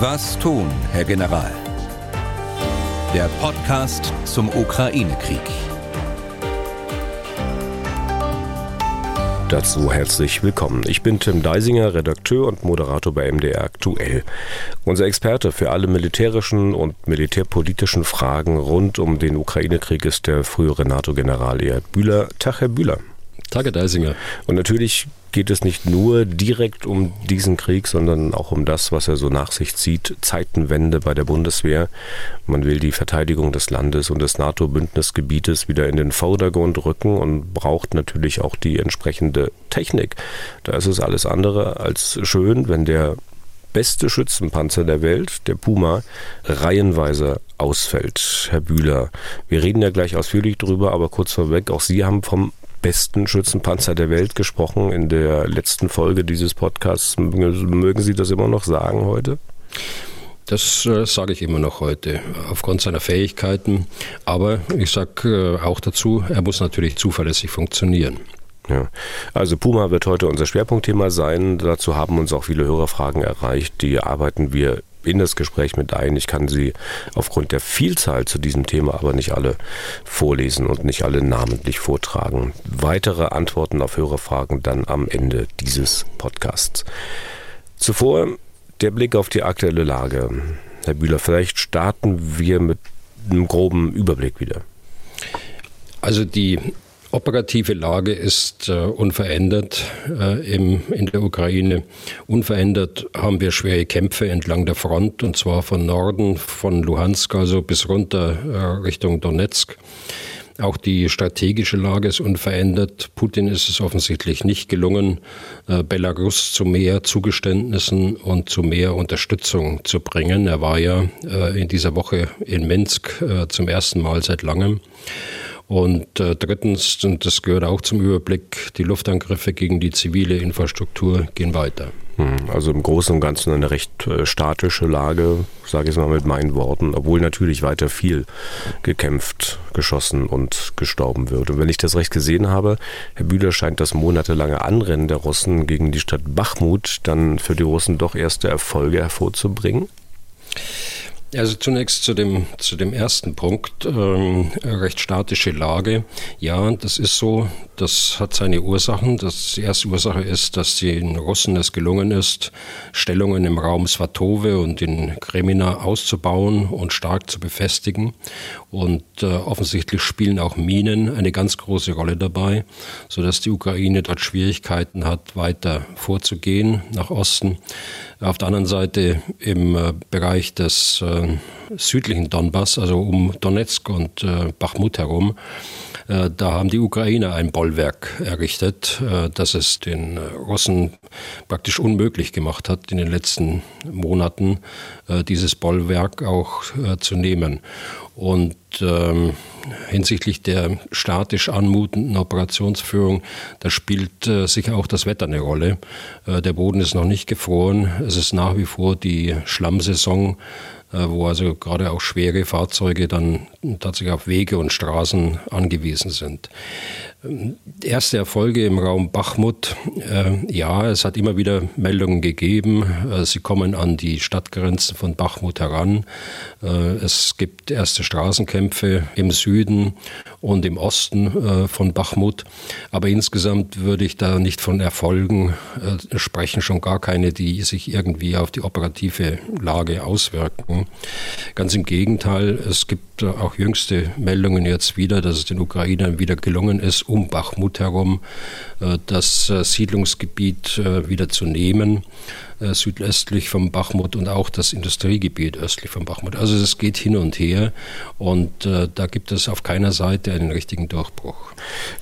Was tun, Herr General? Der Podcast zum Ukraine-Krieg. Dazu herzlich willkommen. Ich bin Tim Deisinger, Redakteur und Moderator bei MDR Aktuell. Unser Experte für alle militärischen und militärpolitischen Fragen rund um den Ukraine-Krieg ist der frühere NATO-General Erhard Bühler. Tag, Herr Bühler. Tage Deisinger. Und natürlich geht es nicht nur direkt um diesen Krieg, sondern auch um das, was er so nach sich zieht. Zeitenwende bei der Bundeswehr. Man will die Verteidigung des Landes und des NATO-Bündnisgebietes wieder in den Vordergrund rücken und braucht natürlich auch die entsprechende Technik. Da ist es alles andere als schön, wenn der beste Schützenpanzer der Welt, der Puma, reihenweise ausfällt. Herr Bühler, wir reden ja gleich ausführlich drüber, aber kurz vorweg, auch Sie haben vom besten Schützenpanzer der Welt gesprochen in der letzten Folge dieses Podcasts. Mögen Sie das immer noch sagen heute? Das äh, sage ich immer noch heute, aufgrund seiner Fähigkeiten. Aber ich sage äh, auch dazu, er muss natürlich zuverlässig funktionieren. Ja. Also Puma wird heute unser Schwerpunktthema sein. Dazu haben uns auch viele Hörerfragen erreicht. Die arbeiten wir in das Gespräch mit ein. Ich kann sie aufgrund der Vielzahl zu diesem Thema aber nicht alle vorlesen und nicht alle namentlich vortragen. Weitere Antworten auf Hörerfragen dann am Ende dieses Podcasts. Zuvor der Blick auf die aktuelle Lage. Herr Bühler, vielleicht starten wir mit einem groben Überblick wieder. Also die operative Lage ist äh, unverändert äh, im, in der Ukraine. Unverändert haben wir schwere Kämpfe entlang der Front und zwar von Norden, von Luhansk also bis runter äh, Richtung Donetsk. Auch die strategische Lage ist unverändert. Putin ist es offensichtlich nicht gelungen, äh, Belarus zu mehr Zugeständnissen und zu mehr Unterstützung zu bringen. Er war ja äh, in dieser Woche in Minsk äh, zum ersten Mal seit langem. Und äh, drittens, und das gehört auch zum Überblick, die Luftangriffe gegen die zivile Infrastruktur gehen weiter. Hm, also im Großen und Ganzen eine recht äh, statische Lage, sage ich es mal mit meinen Worten, obwohl natürlich weiter viel gekämpft, geschossen und gestorben wird. Und wenn ich das recht gesehen habe, Herr Bühler scheint das monatelange Anrennen der Russen gegen die Stadt Bachmut dann für die Russen doch erste Erfolge hervorzubringen. Also zunächst zu dem, zu dem ersten Punkt, ähm, recht statische Lage. Ja, das ist so, das hat seine Ursachen. Das, die erste Ursache ist, dass den Russen es gelungen ist, Stellungen im Raum Svatove und in Kremina auszubauen und stark zu befestigen. Und äh, offensichtlich spielen auch Minen eine ganz große Rolle dabei, sodass die Ukraine dort Schwierigkeiten hat, weiter vorzugehen nach Osten. Auf der anderen Seite im äh, Bereich des äh, südlichen Donbass, also um Donetsk und äh, Bachmut herum, da haben die Ukrainer ein Bollwerk errichtet, das es den Russen praktisch unmöglich gemacht hat, in den letzten Monaten dieses Bollwerk auch zu nehmen. Und ähm, hinsichtlich der statisch anmutenden Operationsführung, da spielt äh, sicher auch das Wetter eine Rolle. Äh, der Boden ist noch nicht gefroren. Es ist nach wie vor die Schlammsaison. Äh, wo also gerade auch schwere Fahrzeuge dann tatsächlich auf Wege und Straßen angewiesen sind. Erste Erfolge im Raum Bachmut, äh, ja, es hat immer wieder Meldungen gegeben. Äh, sie kommen an die Stadtgrenzen von Bachmut heran. Äh, es gibt erste Straßenkämpfe im Süden und im Osten von Bachmut. Aber insgesamt würde ich da nicht von Erfolgen sprechen, schon gar keine, die sich irgendwie auf die operative Lage auswirken. Ganz im Gegenteil, es gibt auch jüngste Meldungen jetzt wieder, dass es den Ukrainern wieder gelungen ist, um Bachmut herum das Siedlungsgebiet wieder zu nehmen. Äh, südöstlich vom Bachmut und auch das Industriegebiet östlich vom Bachmut. Also es geht hin und her und äh, da gibt es auf keiner Seite einen richtigen Durchbruch.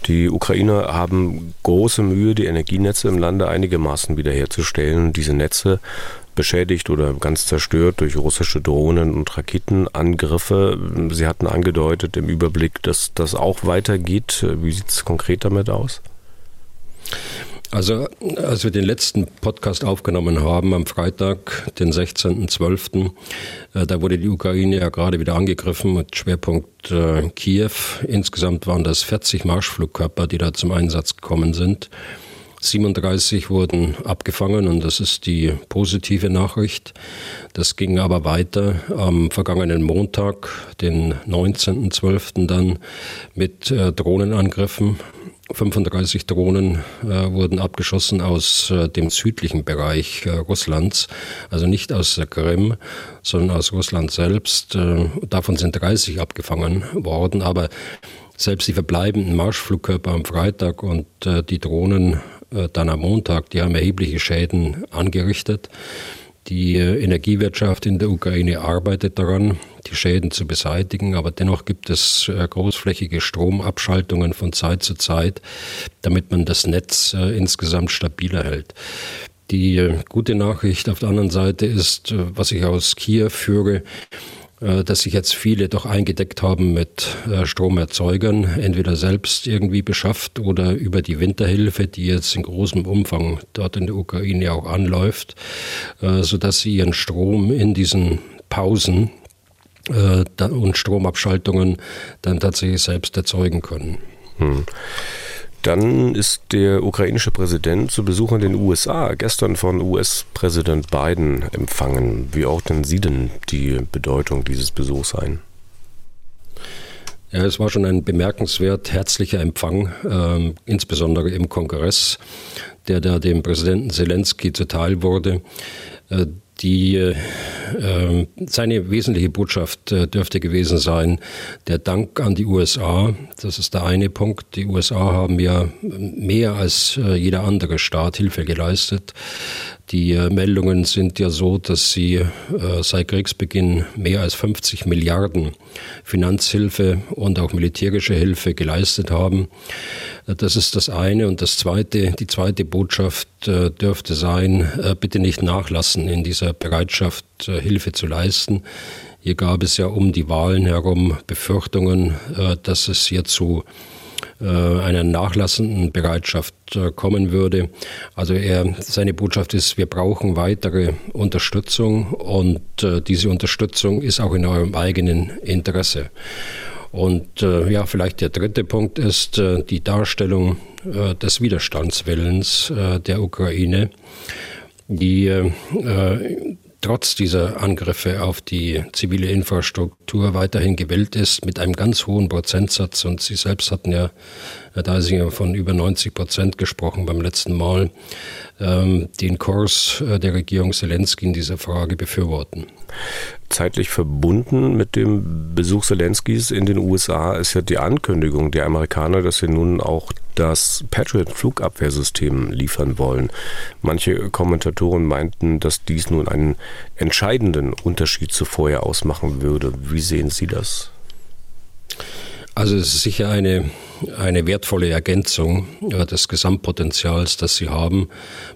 Die Ukrainer haben große Mühe, die Energienetze im Lande einigermaßen wiederherzustellen. Diese Netze beschädigt oder ganz zerstört durch russische Drohnen und Raketenangriffe. Sie hatten angedeutet im Überblick, dass das auch weitergeht. Wie sieht es konkret damit aus? Also, als wir den letzten Podcast aufgenommen haben, am Freitag, den 16.12., äh, da wurde die Ukraine ja gerade wieder angegriffen mit Schwerpunkt äh, Kiew. Insgesamt waren das 40 Marschflugkörper, die da zum Einsatz gekommen sind. 37 wurden abgefangen und das ist die positive Nachricht. Das ging aber weiter am vergangenen Montag, den 19.12. dann mit äh, Drohnenangriffen 35 Drohnen äh, wurden abgeschossen aus äh, dem südlichen Bereich äh, Russlands, also nicht aus der Krim, sondern aus Russland selbst. Äh, davon sind 30 abgefangen worden, aber selbst die verbleibenden Marschflugkörper am Freitag und äh, die Drohnen dann am Montag, die haben erhebliche Schäden angerichtet. Die Energiewirtschaft in der Ukraine arbeitet daran, die Schäden zu beseitigen, aber dennoch gibt es äh, großflächige Stromabschaltungen von Zeit zu Zeit, damit man das Netz äh, insgesamt stabiler hält. Die äh, gute Nachricht auf der anderen Seite ist, was ich aus Kiew führe, äh, dass sich jetzt viele doch eingedeckt haben mit äh, Stromerzeugern, entweder selbst irgendwie beschafft oder über die Winterhilfe, die jetzt in großem Umfang dort in der Ukraine auch anläuft, äh, sodass sie ihren Strom in diesen Pausen und Stromabschaltungen dann tatsächlich selbst erzeugen können. Hm. Dann ist der ukrainische Präsident zu Besuch in den USA gestern von US-Präsident Biden empfangen. Wie ordnen Sie denn die Bedeutung dieses Besuchs ein? Ja, es war schon ein bemerkenswert herzlicher Empfang, äh, insbesondere im Kongress, der da dem Präsidenten Zelensky zuteil wurde. Äh, die, äh, ähm, seine wesentliche Botschaft äh, dürfte gewesen sein, der Dank an die USA. Das ist der eine Punkt. Die USA haben ja mehr als äh, jeder andere Staat Hilfe geleistet. Die äh, Meldungen sind ja so, dass sie äh, seit Kriegsbeginn mehr als 50 Milliarden Finanzhilfe und auch militärische Hilfe geleistet haben. Das ist das eine. Und das zweite, die zweite Botschaft äh, dürfte sein, äh, bitte nicht nachlassen in dieser Bereitschaft, äh, Hilfe zu leisten. Hier gab es ja um die Wahlen herum Befürchtungen, dass es hier zu einer nachlassenden Bereitschaft kommen würde. Also er, seine Botschaft ist, wir brauchen weitere Unterstützung und diese Unterstützung ist auch in eurem eigenen Interesse. Und äh, ja, vielleicht der dritte Punkt ist äh, die Darstellung äh, des Widerstandswillens äh, der Ukraine, die äh, trotz dieser Angriffe auf die zivile Infrastruktur weiterhin gewillt ist, mit einem ganz hohen Prozentsatz. Und Sie selbst hatten ja, Herr Deisinger, von über 90 Prozent gesprochen beim letzten Mal, ähm, den Kurs äh, der Regierung Zelensky in dieser Frage befürworten zeitlich verbunden mit dem Besuch Zelenskys in den USA ist ja die Ankündigung der Amerikaner, dass sie nun auch das Patriot-Flugabwehrsystem liefern wollen. Manche Kommentatoren meinten, dass dies nun einen entscheidenden Unterschied zu vorher ausmachen würde. Wie sehen Sie das? Also es ist sicher eine, eine wertvolle Ergänzung äh, des Gesamtpotenzials, das Sie haben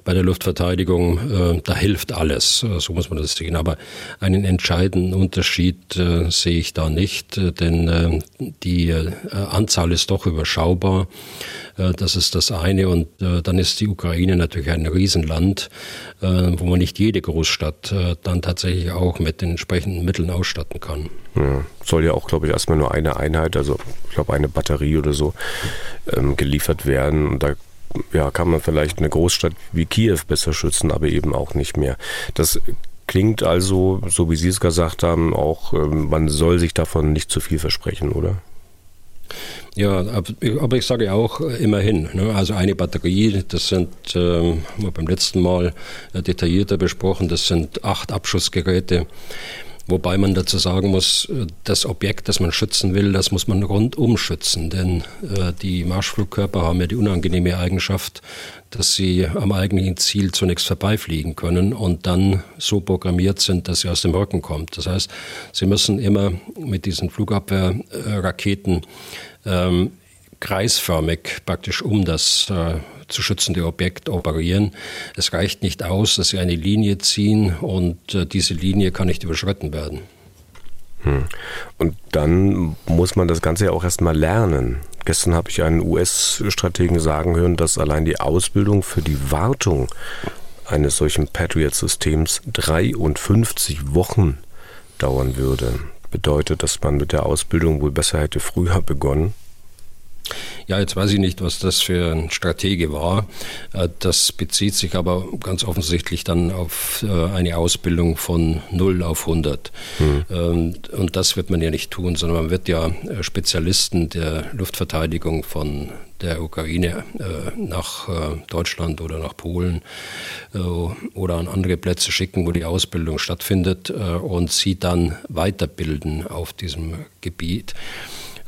bei der Luftverteidigung. Äh, da hilft alles, äh, so muss man das sehen. Aber einen entscheidenden Unterschied sehe ich da nicht, denn die Anzahl ist doch überschaubar. Das ist das eine. Und dann ist die Ukraine natürlich ein Riesenland, wo man nicht jede Großstadt dann tatsächlich auch mit den entsprechenden Mitteln ausstatten kann. Ja, soll ja auch, glaube ich, erstmal nur eine Einheit, also ich glaube eine Batterie oder so, ähm, geliefert werden. Und da ja, kann man vielleicht eine Großstadt wie Kiew besser schützen, aber eben auch nicht mehr. Das klingt also, so wie Sie es gesagt haben, auch, ähm, man soll sich davon nicht zu viel versprechen, oder? Ja, aber ich sage auch äh, immerhin. Ne? Also eine Batterie, das sind, ähm, beim letzten Mal äh, detaillierter besprochen, das sind acht Abschussgeräte. Wobei man dazu sagen muss, äh, das Objekt, das man schützen will, das muss man rundum schützen. Denn äh, die Marschflugkörper haben ja die unangenehme Eigenschaft, dass sie am eigentlichen Ziel zunächst vorbeifliegen können und dann so programmiert sind, dass sie aus dem Rücken kommt. Das heißt, sie müssen immer mit diesen Flugabwehrraketen ähm, kreisförmig praktisch um das äh, zu schützende Objekt operieren. Es reicht nicht aus, dass Sie eine Linie ziehen und äh, diese Linie kann nicht überschritten werden. Hm. Und dann muss man das Ganze ja auch erstmal lernen. Gestern habe ich einen US-Strategen sagen hören, dass allein die Ausbildung für die Wartung eines solchen Patriot-Systems 53 Wochen dauern würde. Bedeutet, dass man mit der Ausbildung wohl besser hätte früher begonnen? Ja, jetzt weiß ich nicht, was das für ein Stratege war. Äh, das bezieht sich aber ganz offensichtlich dann auf äh, eine Ausbildung von 0 auf 100. Mhm. Und das wird man ja nicht tun, sondern man wird ja äh, Spezialisten der Luftverteidigung von der Ukraine nach Deutschland oder nach Polen oder an andere Plätze schicken, wo die Ausbildung stattfindet und sie dann weiterbilden auf diesem Gebiet.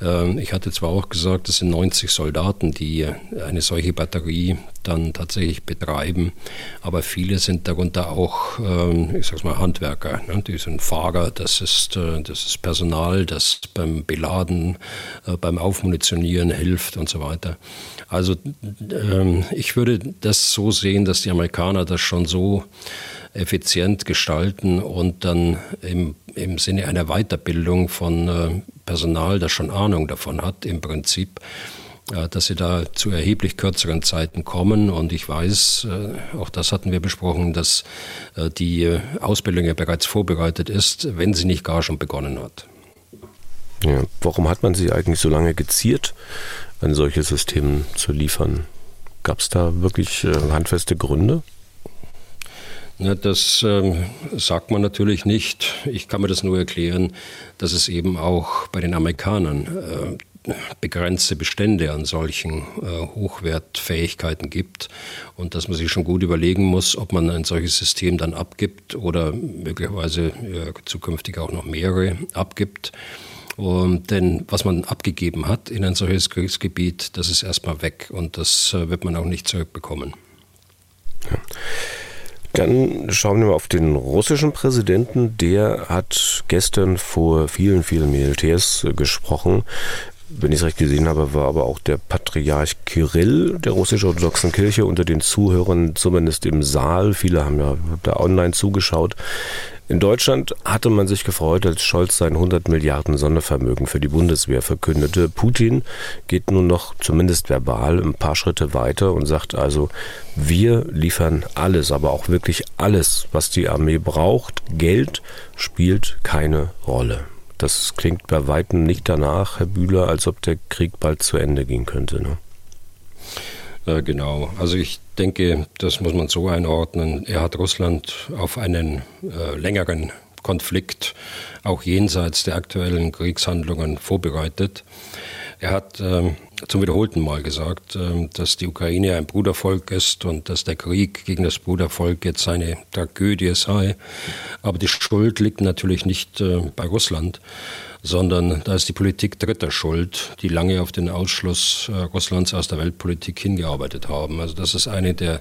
Ähm, ich hatte zwar auch gesagt, es sind 90 Soldaten, die eine solche Batterie dann tatsächlich betreiben, aber viele sind darunter auch, ähm, ich sag's mal, Handwerker. Ne? Die sind Fahrer, das ist, äh, das ist Personal, das beim Beladen, äh, beim Aufmunitionieren hilft und so weiter. Also ähm, ich würde das so sehen, dass die Amerikaner das schon so effizient gestalten und dann im, im Sinne einer Weiterbildung von äh, Personal, das schon Ahnung davon hat, im Prinzip, äh, dass sie da zu erheblich kürzeren Zeiten kommen. Und ich weiß, äh, auch das hatten wir besprochen, dass die Ausbildung ja bereits vorbereitet ist, wenn sie nicht gar schon begonnen hat. Ja, warum hat man sich eigentlich so lange geziert, ein solches System zu liefern? Gab es da wirklich handfeste Gründe? Ja, das ähm, sagt man natürlich nicht. Ich kann mir das nur erklären, dass es eben auch bei den Amerikanern äh, begrenzte Bestände an solchen äh, Hochwertfähigkeiten gibt und dass man sich schon gut überlegen muss, ob man ein solches System dann abgibt oder möglicherweise ja, zukünftig auch noch mehrere abgibt. Und denn was man abgegeben hat in ein solches Kriegsgebiet, das ist erstmal weg und das äh, wird man auch nicht zurückbekommen. Ja. Dann schauen wir mal auf den russischen Präsidenten. Der hat gestern vor vielen, vielen Militärs äh, gesprochen. Wenn ich es recht gesehen habe, war aber auch der Patriarch Kirill der russisch-orthodoxen Kirche unter den Zuhörern, zumindest im Saal. Viele haben ja da online zugeschaut. In Deutschland hatte man sich gefreut, als Scholz sein 100 Milliarden Sondervermögen für die Bundeswehr verkündete. Putin geht nun noch, zumindest verbal, ein paar Schritte weiter und sagt also, wir liefern alles, aber auch wirklich alles, was die Armee braucht. Geld spielt keine Rolle. Das klingt bei weitem nicht danach, Herr Bühler, als ob der Krieg bald zu Ende gehen könnte. Ne? Äh, genau. Also ich denke, das muss man so einordnen. Er hat Russland auf einen äh, längeren Konflikt, auch jenseits der aktuellen Kriegshandlungen, vorbereitet. Er hat äh, zum wiederholten Mal gesagt, äh, dass die Ukraine ein Brudervolk ist und dass der Krieg gegen das Brudervolk jetzt eine Tragödie sei. Aber die Schuld liegt natürlich nicht äh, bei Russland, sondern da ist die Politik dritter schuld, die lange auf den Ausschluss äh, Russlands aus der Weltpolitik hingearbeitet haben. Also das ist eine der,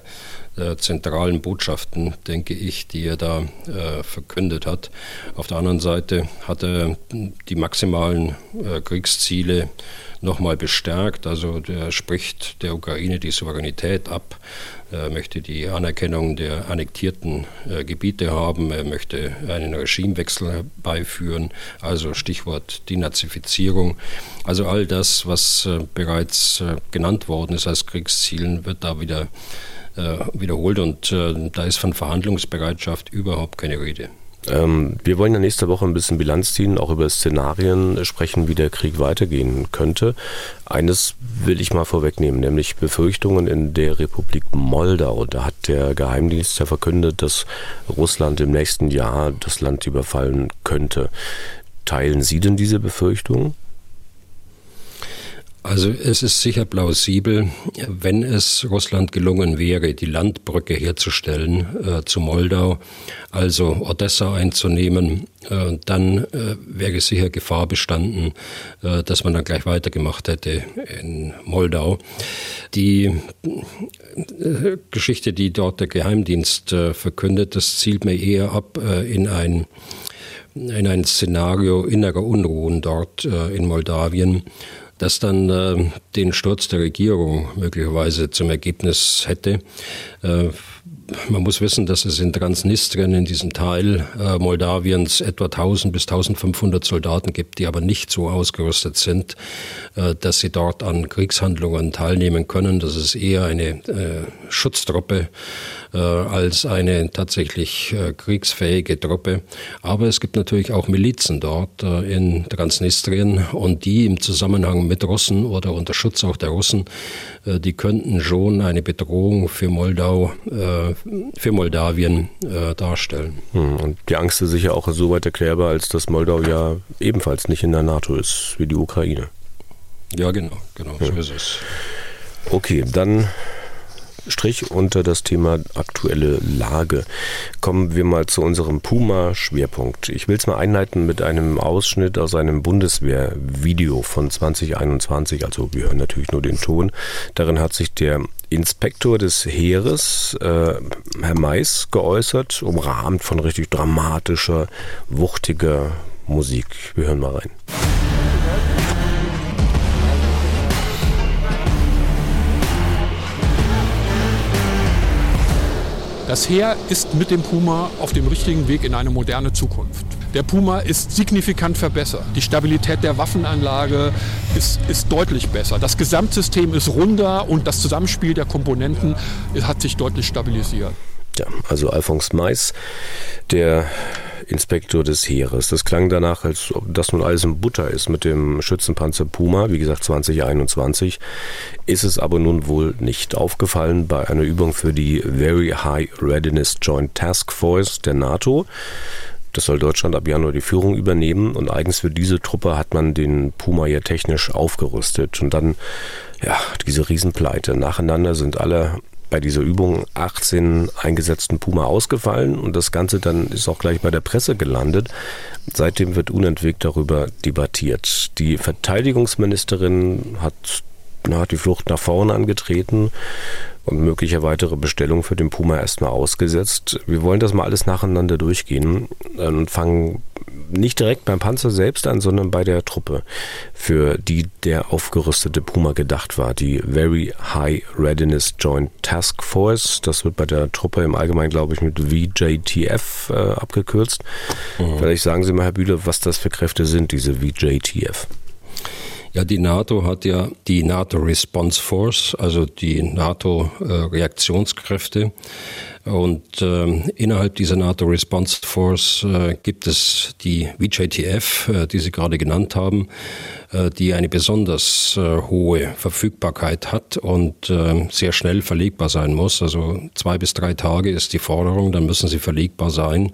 der zentralen Botschaften, denke ich, die er da äh, verkündet hat. Auf der anderen Seite hat er die maximalen äh, Kriegsziele nochmal bestärkt. Also der spricht der Ukraine die Souveränität ab. Er möchte die Anerkennung der annektierten äh, Gebiete haben. Er möchte einen Regimewechsel herbeiführen. Also Stichwort Denazifizierung. Also all das, was äh, bereits äh, genannt worden ist als Kriegszielen, wird da wieder wiederholt. Und da ist von Verhandlungsbereitschaft überhaupt keine Rede. Ähm, wir wollen ja nächste Woche ein bisschen Bilanz ziehen, auch über Szenarien sprechen, wie der Krieg weitergehen könnte. Eines will ich mal vorwegnehmen, nämlich Befürchtungen in der Republik Moldau. Da hat der Geheimdienst ja verkündet, dass Russland im nächsten Jahr das Land überfallen könnte. Teilen Sie denn diese Befürchtungen? Also es ist sicher plausibel, wenn es Russland gelungen wäre, die Landbrücke herzustellen äh, zu Moldau, also Odessa einzunehmen, äh, dann äh, wäre sicher Gefahr bestanden, äh, dass man dann gleich weitergemacht hätte in Moldau. Die äh, Geschichte, die dort der Geheimdienst äh, verkündet, das zielt mir eher ab in ein in ein Szenario innerer Unruhen dort in Moldawien, das dann äh, den Sturz der Regierung möglicherweise zum Ergebnis hätte. Äh, man muss wissen, dass es in Transnistrien, in diesem Teil äh, Moldawiens, etwa 1000 bis 1500 Soldaten gibt, die aber nicht so ausgerüstet sind, äh, dass sie dort an Kriegshandlungen teilnehmen können. Das ist eher eine äh, Schutztruppe als eine tatsächlich äh, kriegsfähige Truppe. Aber es gibt natürlich auch Milizen dort äh, in Transnistrien und die im Zusammenhang mit Russen oder unter Schutz auch der Russen, äh, die könnten schon eine Bedrohung für Moldau, äh, für Moldawien äh, darstellen. Hm, und die Angst ist sicher auch soweit erklärbar, als dass Moldau ja ebenfalls nicht in der NATO ist wie die Ukraine. Ja, genau, genau, so ist es. Okay, dann Strich unter das Thema aktuelle Lage. Kommen wir mal zu unserem Puma-Schwerpunkt. Ich will es mal einleiten mit einem Ausschnitt aus einem Bundeswehr-Video von 2021. Also wir hören natürlich nur den Ton. Darin hat sich der Inspektor des Heeres, äh, Herr Mais, geäußert, umrahmt von richtig dramatischer, wuchtiger Musik. Wir hören mal rein. Das Heer ist mit dem Puma auf dem richtigen Weg in eine moderne Zukunft. Der Puma ist signifikant verbessert. Die Stabilität der Waffenanlage ist, ist deutlich besser. Das Gesamtsystem ist runder und das Zusammenspiel der Komponenten hat sich deutlich stabilisiert. Ja, also Alphonse Mais, der Inspektor des Heeres. Das klang danach, als ob das nun alles in Butter ist mit dem Schützenpanzer Puma, wie gesagt 2021. Ist es aber nun wohl nicht aufgefallen bei einer Übung für die Very High Readiness Joint Task Force der NATO. Das soll Deutschland ab Januar die Führung übernehmen und eigens für diese Truppe hat man den Puma ja technisch aufgerüstet. Und dann, ja, diese Riesenpleite. Nacheinander sind alle bei dieser Übung 18 eingesetzten Puma ausgefallen und das Ganze dann ist auch gleich bei der Presse gelandet. Seitdem wird unentwegt darüber debattiert. Die Verteidigungsministerin hat, hat die Flucht nach vorne angetreten und mögliche weitere Bestellungen für den Puma erstmal ausgesetzt. Wir wollen das mal alles nacheinander durchgehen und fangen nicht direkt beim Panzer selbst an, sondern bei der Truppe, für die der aufgerüstete Puma gedacht war. Die Very High Readiness Joint Task Force. Das wird bei der Truppe im Allgemeinen, glaube ich, mit VJTF äh, abgekürzt. Mhm. Vielleicht sagen Sie mal, Herr Bühler, was das für Kräfte sind, diese VJTF. Ja, die NATO hat ja die NATO Response Force, also die NATO äh, Reaktionskräfte. Und äh, innerhalb dieser NATO Response Force äh, gibt es die VJTF, äh, die Sie gerade genannt haben, äh, die eine besonders äh, hohe Verfügbarkeit hat und äh, sehr schnell verlegbar sein muss. Also zwei bis drei Tage ist die Forderung, dann müssen sie verlegbar sein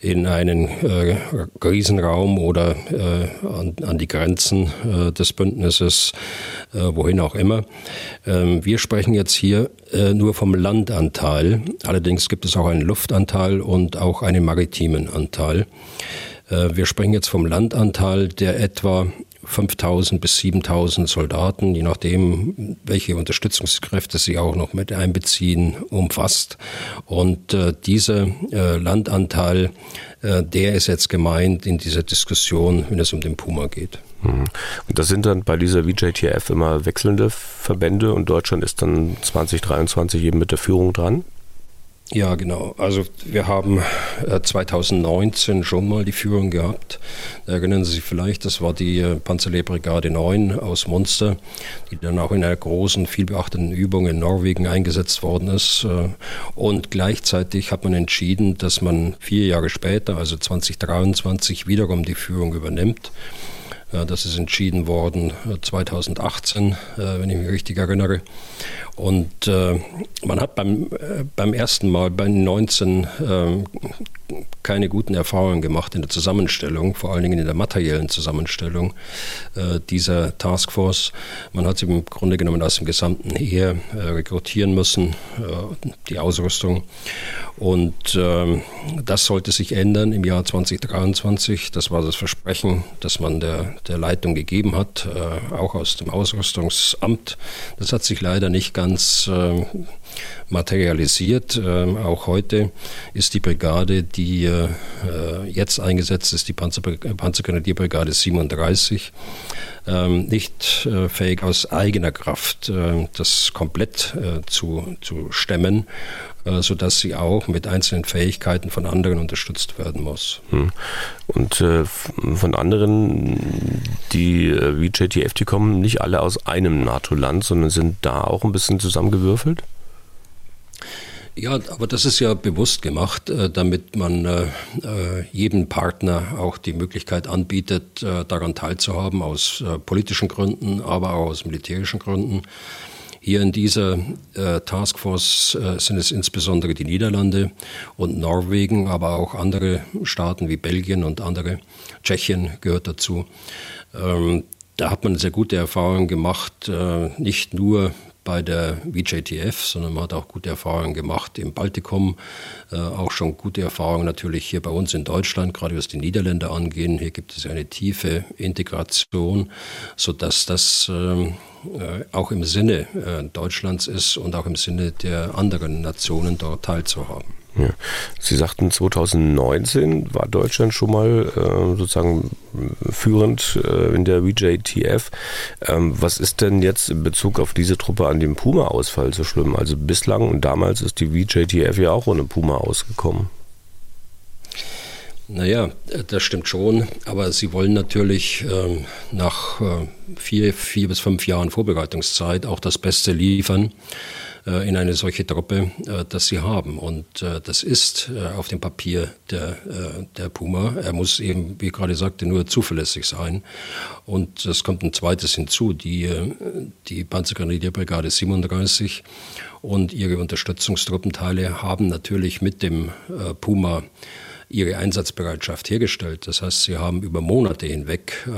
in einen äh, Krisenraum oder äh, an, an, die Grenzen äh, des Bündnisses, äh, wohin auch immer. Ähm, wir sprechen jetzt hier äh, nur vom Landanteil. Allerdings gibt es auch einen Luftanteil und auch einen maritimen Anteil. Äh, wir sprechen jetzt vom Landanteil, der etwa 5000 bis 7000 Soldaten, je nachdem, welche Unterstützungskräfte sie auch noch mit einbeziehen, umfasst. Und äh, dieser äh, Landanteil, äh, der ist jetzt gemeint in dieser Diskussion, wenn es um den Puma geht. Mhm. Und das sind dann bei dieser VJTF immer wechselnde Verbände und Deutschland ist dann 2023 eben mit der Führung dran? Ja, genau. Also wir haben 2019 äh, schon mal die Führung gehabt. Erinnern Sie sich vielleicht, das war die äh, Panzerlehrbrigade 9 aus Munster, die dann auch in einer großen, vielbeachteten Übung in Norwegen eingesetzt worden ist. Äh, und gleichzeitig hat man entschieden, dass man vier Jahre später, also 2023, wiederum die Führung übernimmt. Das ist entschieden worden 2018, wenn ich mich richtig erinnere. Und äh, man hat beim, äh, beim ersten Mal bei 19 äh, keine guten Erfahrungen gemacht in der Zusammenstellung, vor allen Dingen in der materiellen Zusammenstellung äh, dieser Taskforce. Man hat sie im Grunde genommen aus dem gesamten Heer äh, rekrutieren müssen, äh, die Ausrüstung. Und ähm, das sollte sich ändern im Jahr 2023. Das war das Versprechen, das man der, der Leitung gegeben hat, auch aus dem Ausrüstungsamt. Das hat sich leider nicht ganz ganz äh, materialisiert. Ähm, auch heute ist die Brigade, die äh, jetzt eingesetzt ist, die Panzer, Panzergrenadierbrigade 37, ähm, nicht äh, fähig aus eigener Kraft äh, das komplett äh, zu, zu stemmen äh, sodass sie auch mit einzelnen Fähigkeiten von anderen unterstützt werden muss. Hm. Und äh, von anderen, die äh, wie JTF, die kommen nicht alle aus einem NATO-Land, sondern sind da auch ein bisschen zusammengewürfelt? Ja, aber das ist ja bewusst gemacht, äh, damit man äh, äh, jedem Partner auch die Möglichkeit anbietet, daran teilzuhaben, aus politischen Gründen, aber auch aus militärischen Gründen. Hier in dieser Taskforce sind es insbesondere die Niederlande und Norwegen, aber auch andere Staaten wie Belgien und andere. Tschechien gehört dazu. Ähm, da hat man sehr gute Erfahrungen gemacht, nicht nur bei der VJTF, sondern man hat auch gute Erfahrungen gemacht im Baltikum, äh, auch schon gute Erfahrungen natürlich hier bei uns in Deutschland, gerade was die Niederländer angehen. Hier gibt es eine tiefe Integration, sodass das ähm, äh, auch im Sinne äh, Deutschlands ist und auch im Sinne der anderen Nationen dort teilzuhaben. Ja. Sie sagten, 2019 war Deutschland schon mal äh, sozusagen führend äh, in der VJTF. Ähm, was ist denn jetzt in Bezug auf diese Truppe an dem Puma-Ausfall so schlimm? Also bislang und damals ist die VJTF ja auch ohne Puma ausgekommen. Naja, das stimmt schon, aber Sie wollen natürlich ähm, nach äh, vier, vier bis fünf Jahren Vorbereitungszeit auch das Beste liefern. Äh, in eine solche Truppe, äh, das sie haben. Und äh, das ist auf dem Papier der, der Puma. Er muss eben, wie ich gerade sagte, nur zuverlässig sein. Und es kommt ein zweites hinzu, die, die Panzergrenadierbrigade 37 und ihre Unterstützungstruppenteile haben natürlich mit dem Puma ihre Einsatzbereitschaft hergestellt. Das heißt, sie haben über Monate hinweg äh,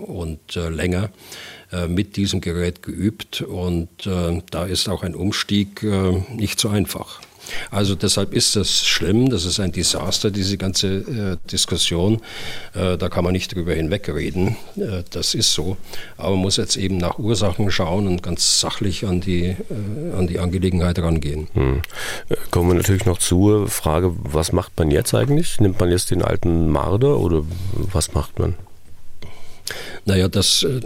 und äh, länger mit diesem Gerät geübt und äh, da ist auch ein Umstieg äh, nicht so einfach. Also deshalb ist das schlimm, das ist ein Desaster, diese ganze äh, Diskussion. Äh, da kann man nicht drüber hinwegreden, äh, das ist so. Aber man muss jetzt eben nach Ursachen schauen und ganz sachlich an die, äh, an die Angelegenheit rangehen. Hm. Äh, kommen wir natürlich noch zur Frage, was macht man jetzt eigentlich? Nimmt man jetzt den alten Marder oder was macht man? Naja, das äh,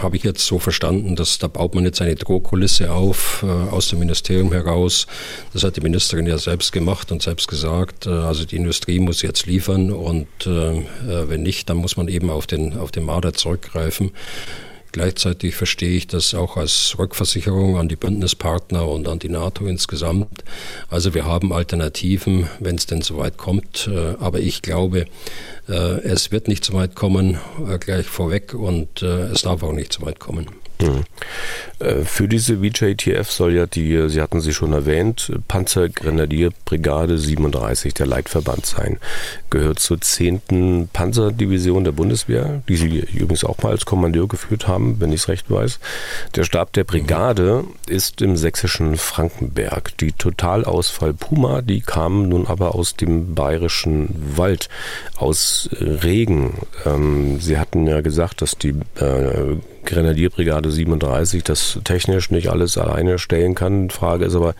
habe ich jetzt so verstanden, dass da baut man jetzt eine Drohkulisse auf äh, aus dem Ministerium heraus. Das hat die Ministerin ja selbst gemacht und selbst gesagt. Äh, also die Industrie muss jetzt liefern und äh, äh wenn nicht, dann muss man eben auf den, auf den Marder zurückgreifen. Gleichzeitig verstehe ich das auch als Rückversicherung an die Bündnispartner und an die NATO insgesamt. Also wir haben Alternativen, wenn es denn soweit kommt. Äh, aber ich glaube, äh, es wird nicht so weit kommen, äh, gleich vorweg, und es darf auch nicht so weit kommen. Mhm. Für diese VJTF soll ja die, Sie hatten sie schon erwähnt, Panzergrenadierbrigade 37 der Leitverband sein. Gehört zur 10. Panzerdivision der Bundeswehr, die Sie übrigens auch mal als Kommandeur geführt haben, wenn ich es recht weiß. Der Stab der Brigade ist im sächsischen Frankenberg. Die Totalausfall Puma, die kam nun aber aus dem bayerischen Wald, aus Regen. Ähm, Sie hatten ja gesagt, dass die äh, Grenadierbrigade 37 das technisch nicht alles alleine stellen kann. Frage ist aber,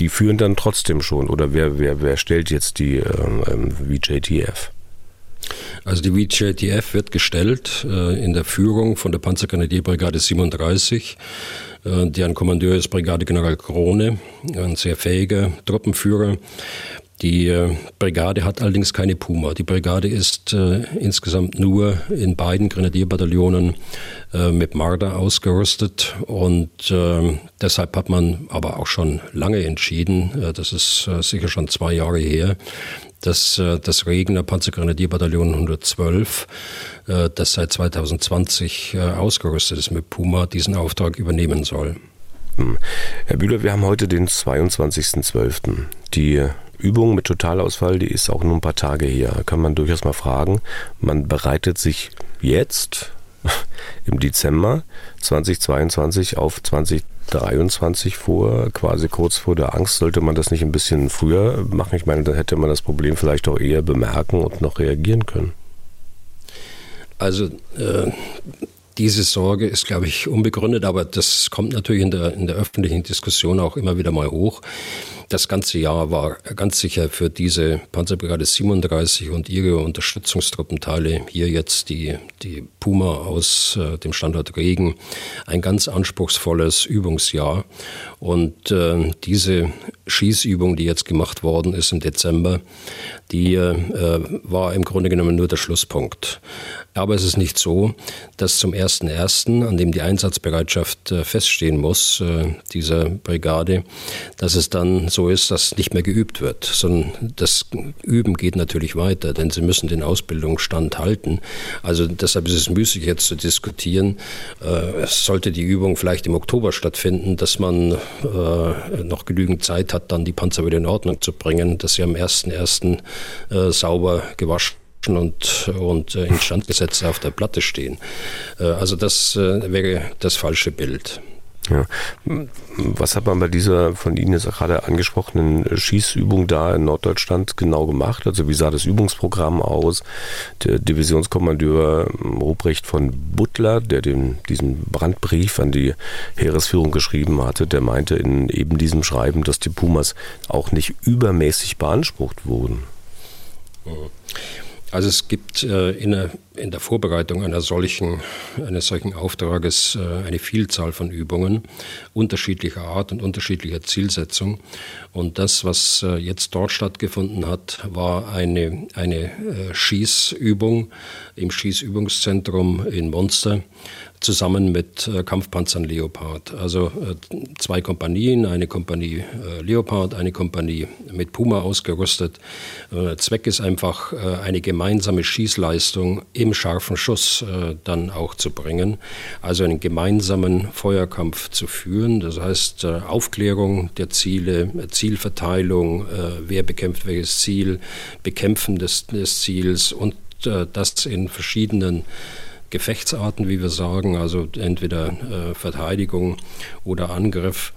die führen dann trotzdem schon oder wer, wer, wer stellt jetzt die ähm, VJTF? Also die VJTF wird gestellt äh, in der Führung von der Panzergrenadierbrigade 37. Äh, deren Kommandeur ist Brigadegeneral Krone, ein sehr fähiger Truppenführer. Die äh, Brigade hat allerdings keine Puma. Die Brigade ist äh, insgesamt nur in beiden Grenadierbataillonen äh, mit Marder ausgerüstet und äh, deshalb hat man aber auch schon lange entschieden, äh, das ist äh, sicher schon zwei Jahre her, dass das Regner Panzergrenadierbataillon 112, das seit 2020 ausgerüstet ist mit Puma, diesen Auftrag übernehmen soll. Hm. Herr Bühler, wir haben heute den 22.12. Die Übung mit Totalausfall, die ist auch nur ein paar Tage her. Kann man durchaus mal fragen. Man bereitet sich jetzt im Dezember 2022 auf 2023 vor, quasi kurz vor der Angst. Sollte man das nicht ein bisschen früher machen? Ich meine, dann hätte man das Problem vielleicht auch eher bemerken und noch reagieren können. Also äh, diese Sorge ist, glaube ich, unbegründet, aber das kommt natürlich in der, in der öffentlichen Diskussion auch immer wieder mal hoch. Das ganze Jahr war ganz sicher für diese Panzerbrigade 37 und ihre Unterstützungstruppenteile, hier jetzt die, die Puma aus äh, dem Standort Regen, ein ganz anspruchsvolles Übungsjahr. Und äh, diese Schießübung, die jetzt gemacht worden ist im Dezember, die äh, war im Grunde genommen nur der Schlusspunkt. Aber es ist nicht so, dass zum 1.1., an dem die Einsatzbereitschaft äh, feststehen muss, äh, dieser Brigade, dass es dann so ist, dass nicht mehr geübt wird, sondern das Üben geht natürlich weiter, denn sie müssen den Ausbildungsstand halten. Also deshalb ist es müßig jetzt zu diskutieren, äh, sollte die Übung vielleicht im Oktober stattfinden, dass man äh, noch genügend Zeit hat, dann die Panzer wieder in Ordnung zu bringen, dass sie am 1.1. Äh, sauber gewaschen und, und äh, instand gesetzt auf der Platte stehen. Äh, also das äh, wäre das falsche Bild. Ja. Was hat man bei dieser von Ihnen jetzt gerade angesprochenen Schießübung da in Norddeutschland genau gemacht? Also wie sah das Übungsprogramm aus? Der Divisionskommandeur Ruprecht von Butler, der den, diesen Brandbrief an die Heeresführung geschrieben hatte, der meinte in eben diesem Schreiben, dass die Pumas auch nicht übermäßig beansprucht wurden. Mhm. Also es gibt äh, in, der, in, der, Vorbereitung einer solchen, eines solchen Auftrages äh, eine Vielzahl von Übungen unterschiedlicher Art und unterschiedlicher Zielsetzung. Und das, was äh, jetzt dort stattgefunden hat, war eine, eine Schießübung im Schießübungszentrum in Monster zusammen mit äh, Kampfpanzern Leopard. Also äh, zwei Kompanien, eine Kompanie äh, Leopard, eine Kompanie mit Puma ausgerüstet. Äh, Zweck ist einfach, äh, eine gemeinsame Schießleistung im scharfen Schuss äh, dann auch zu bringen. Also einen gemeinsamen Feuerkampf zu führen. Das heißt Aufklärung der Ziele, Zielverteilung, wer bekämpft welches Ziel, Bekämpfen des, des Ziels und das in verschiedenen Gefechtsarten, wie wir sagen, also entweder äh, Verteidigung oder Angriff.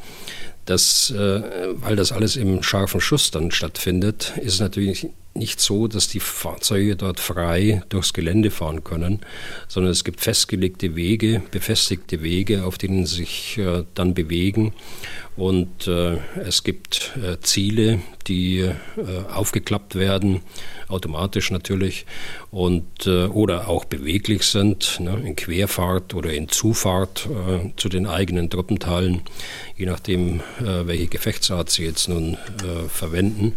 Das, äh, weil das alles im scharfen Schuss dann stattfindet, ist natürlich nicht so, dass die Fahrzeuge dort frei durchs Gelände fahren können, sondern es gibt festgelegte Wege, befestigte Wege, auf denen sie sich äh, dann bewegen. Und äh, es gibt äh, Ziele, die äh, aufgeklappt werden, automatisch natürlich, und, äh, oder auch beweglich sind, ne, in Querfahrt oder in Zufahrt äh, zu den eigenen Truppenteilen, je nachdem, welche Gefechtsart sie jetzt nun verwenden.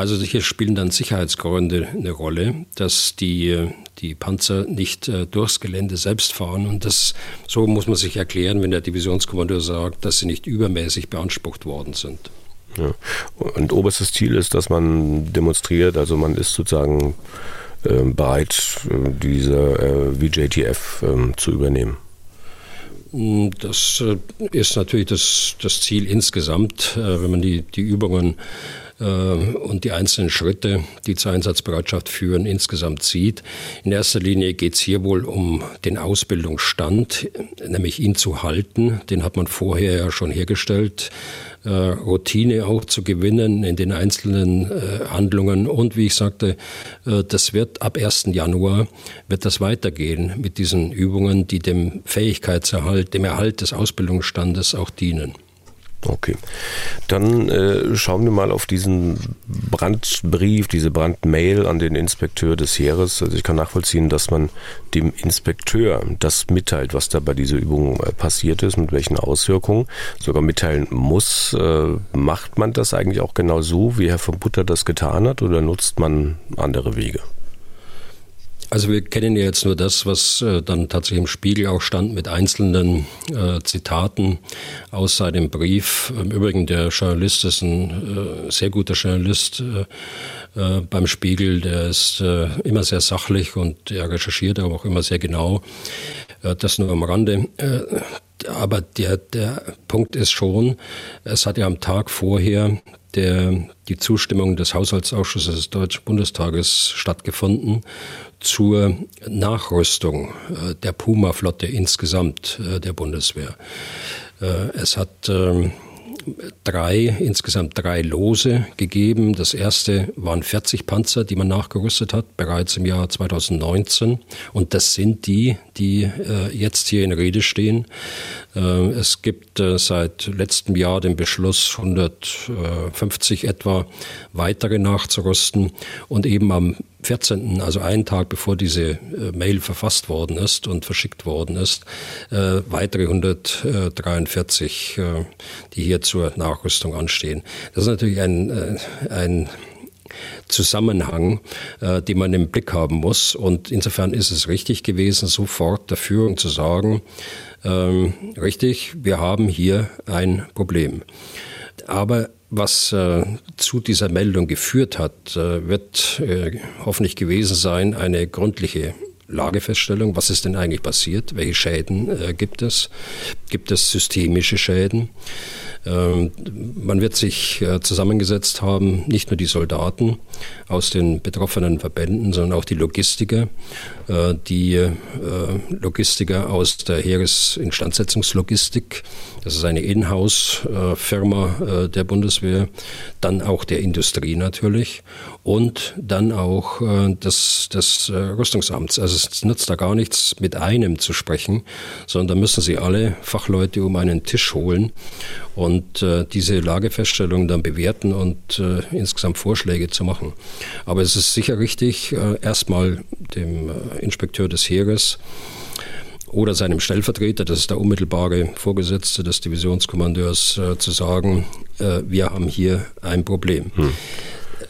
Also hier spielen dann Sicherheitsgründe eine Rolle, dass die, die Panzer nicht äh, durchs Gelände selbst fahren. Und das, so muss man sich erklären, wenn der Divisionskommandeur sagt, dass sie nicht übermäßig beansprucht worden sind. Ja. Und oberstes Ziel ist, dass man demonstriert, also man ist sozusagen äh, bereit, äh, diese äh, VJTF ähm, zu übernehmen. Mm, das äh, ist natürlich das, das Ziel insgesamt, äh, wenn man die, die Übungen äh, und die einzelnen Schritte, die zur Einsatzbereitschaft führen, insgesamt sieht. In erster Linie geht es hier wohl um den Ausbildungsstand, nämlich ihn zu halten. Den hat man vorher ja schon hergestellt. Äh, Routine auch zu gewinnen in den einzelnen äh, Handlungen. Und wie ich sagte, äh, das wird ab 1. Januar wird das weitergehen mit diesen Übungen, die dem Fähigkeitserhalt, dem Erhalt des Ausbildungsstandes auch dienen. Okay. Dann äh, schauen wir mal auf diesen Brandbrief, diese Brandmail an den Inspekteur des Heeres. Also ich kann nachvollziehen, dass man dem Inspekteur das mitteilt, was da bei dieser Übung äh, passiert ist, mit welchen Auswirkungen, sogar mitteilen muss. Äh, macht man das eigentlich auch genau so, wie Herr von Butter das getan hat, oder nutzt man andere Wege? Also wir kennen ja jetzt nur das, was äh, dann tatsächlich im Spiegel auch stand mit einzelnen äh, Zitaten aus seinem Brief. Im Übrigen, der Journalist ist ein äh, sehr guter Journalist äh, äh, beim Spiegel. Der ist äh, immer sehr sachlich und er recherchiert aber auch immer sehr genau. das nur am Rande aber der, der Punkt ist schon, es hat ja am Tag vorher der, die Zustimmung des Haushaltsausschusses des Deutschen Bundestages stattgefunden zur Nachrüstung äh, der Puma-Flotte insgesamt äh, der Bundeswehr. Äh, es hat ähm, drei, insgesamt drei Lose gegeben. Das erste waren 40 Panzer, die man nachgerüstet hat, bereits im Jahr 2019. Und das sind die, die jetzt hier in Rede stehen. Es gibt seit letztem Jahr den Beschluss, 150 etwa weitere nachzurüsten. Und eben am 14., also einen Tag bevor diese äh, Mail verfasst worden ist und verschickt worden ist, äh, weitere 143, äh, die hier zur Nachrüstung anstehen. Das ist natürlich ein, äh, ein Zusammenhang, äh, den man im Blick haben muss. Und insofern ist es richtig gewesen, sofort der Führung zu sagen, ähm, richtig, wir haben hier ein Problem. Aber was äh, zu dieser Meldung geführt hat, äh, wird äh, hoffentlich gewesen sein, eine gründliche Lagefeststellung. Was ist denn eigentlich passiert? Welche Schäden äh, gibt es? Gibt es systemische Schäden? Ähm, man wird sich äh, zusammengesetzt haben, nicht nur die Soldaten aus den betroffenen Verbänden, sondern auch die Logistiker, äh, die äh, Logistiker aus der Heeresinstandsetzungslogistik, das ist eine Inhouse-Firma der Bundeswehr, dann auch der Industrie natürlich und dann auch des, des Rüstungsamts. Also es nützt da gar nichts, mit einem zu sprechen, sondern da müssen Sie alle Fachleute um einen Tisch holen und äh, diese Lagefeststellung dann bewerten und äh, insgesamt Vorschläge zu machen. Aber es ist sicher richtig, äh, erstmal dem äh, Inspekteur des Heeres oder seinem Stellvertreter, das ist der unmittelbare Vorgesetzte des Divisionskommandeurs, äh, zu sagen, äh, wir haben hier ein Problem. Hm.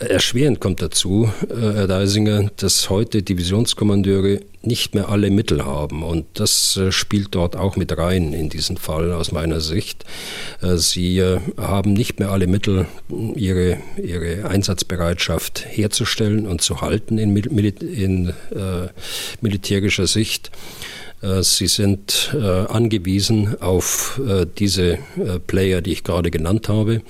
Erschwerend kommt dazu, äh, Herr Deisinger, dass heute Divisionskommandeure nicht mehr alle Mittel haben. Und das äh, spielt dort auch mit rein in diesen Fall aus meiner Sicht. Äh, sie haben nicht mehr alle Mittel, ihre, ihre Einsatzbereitschaft herzustellen und zu halten in, in äh, militärischer Sicht. Äh, sie sind äh, angewiesen auf äh, diese Player, die ich gerade genannt habe.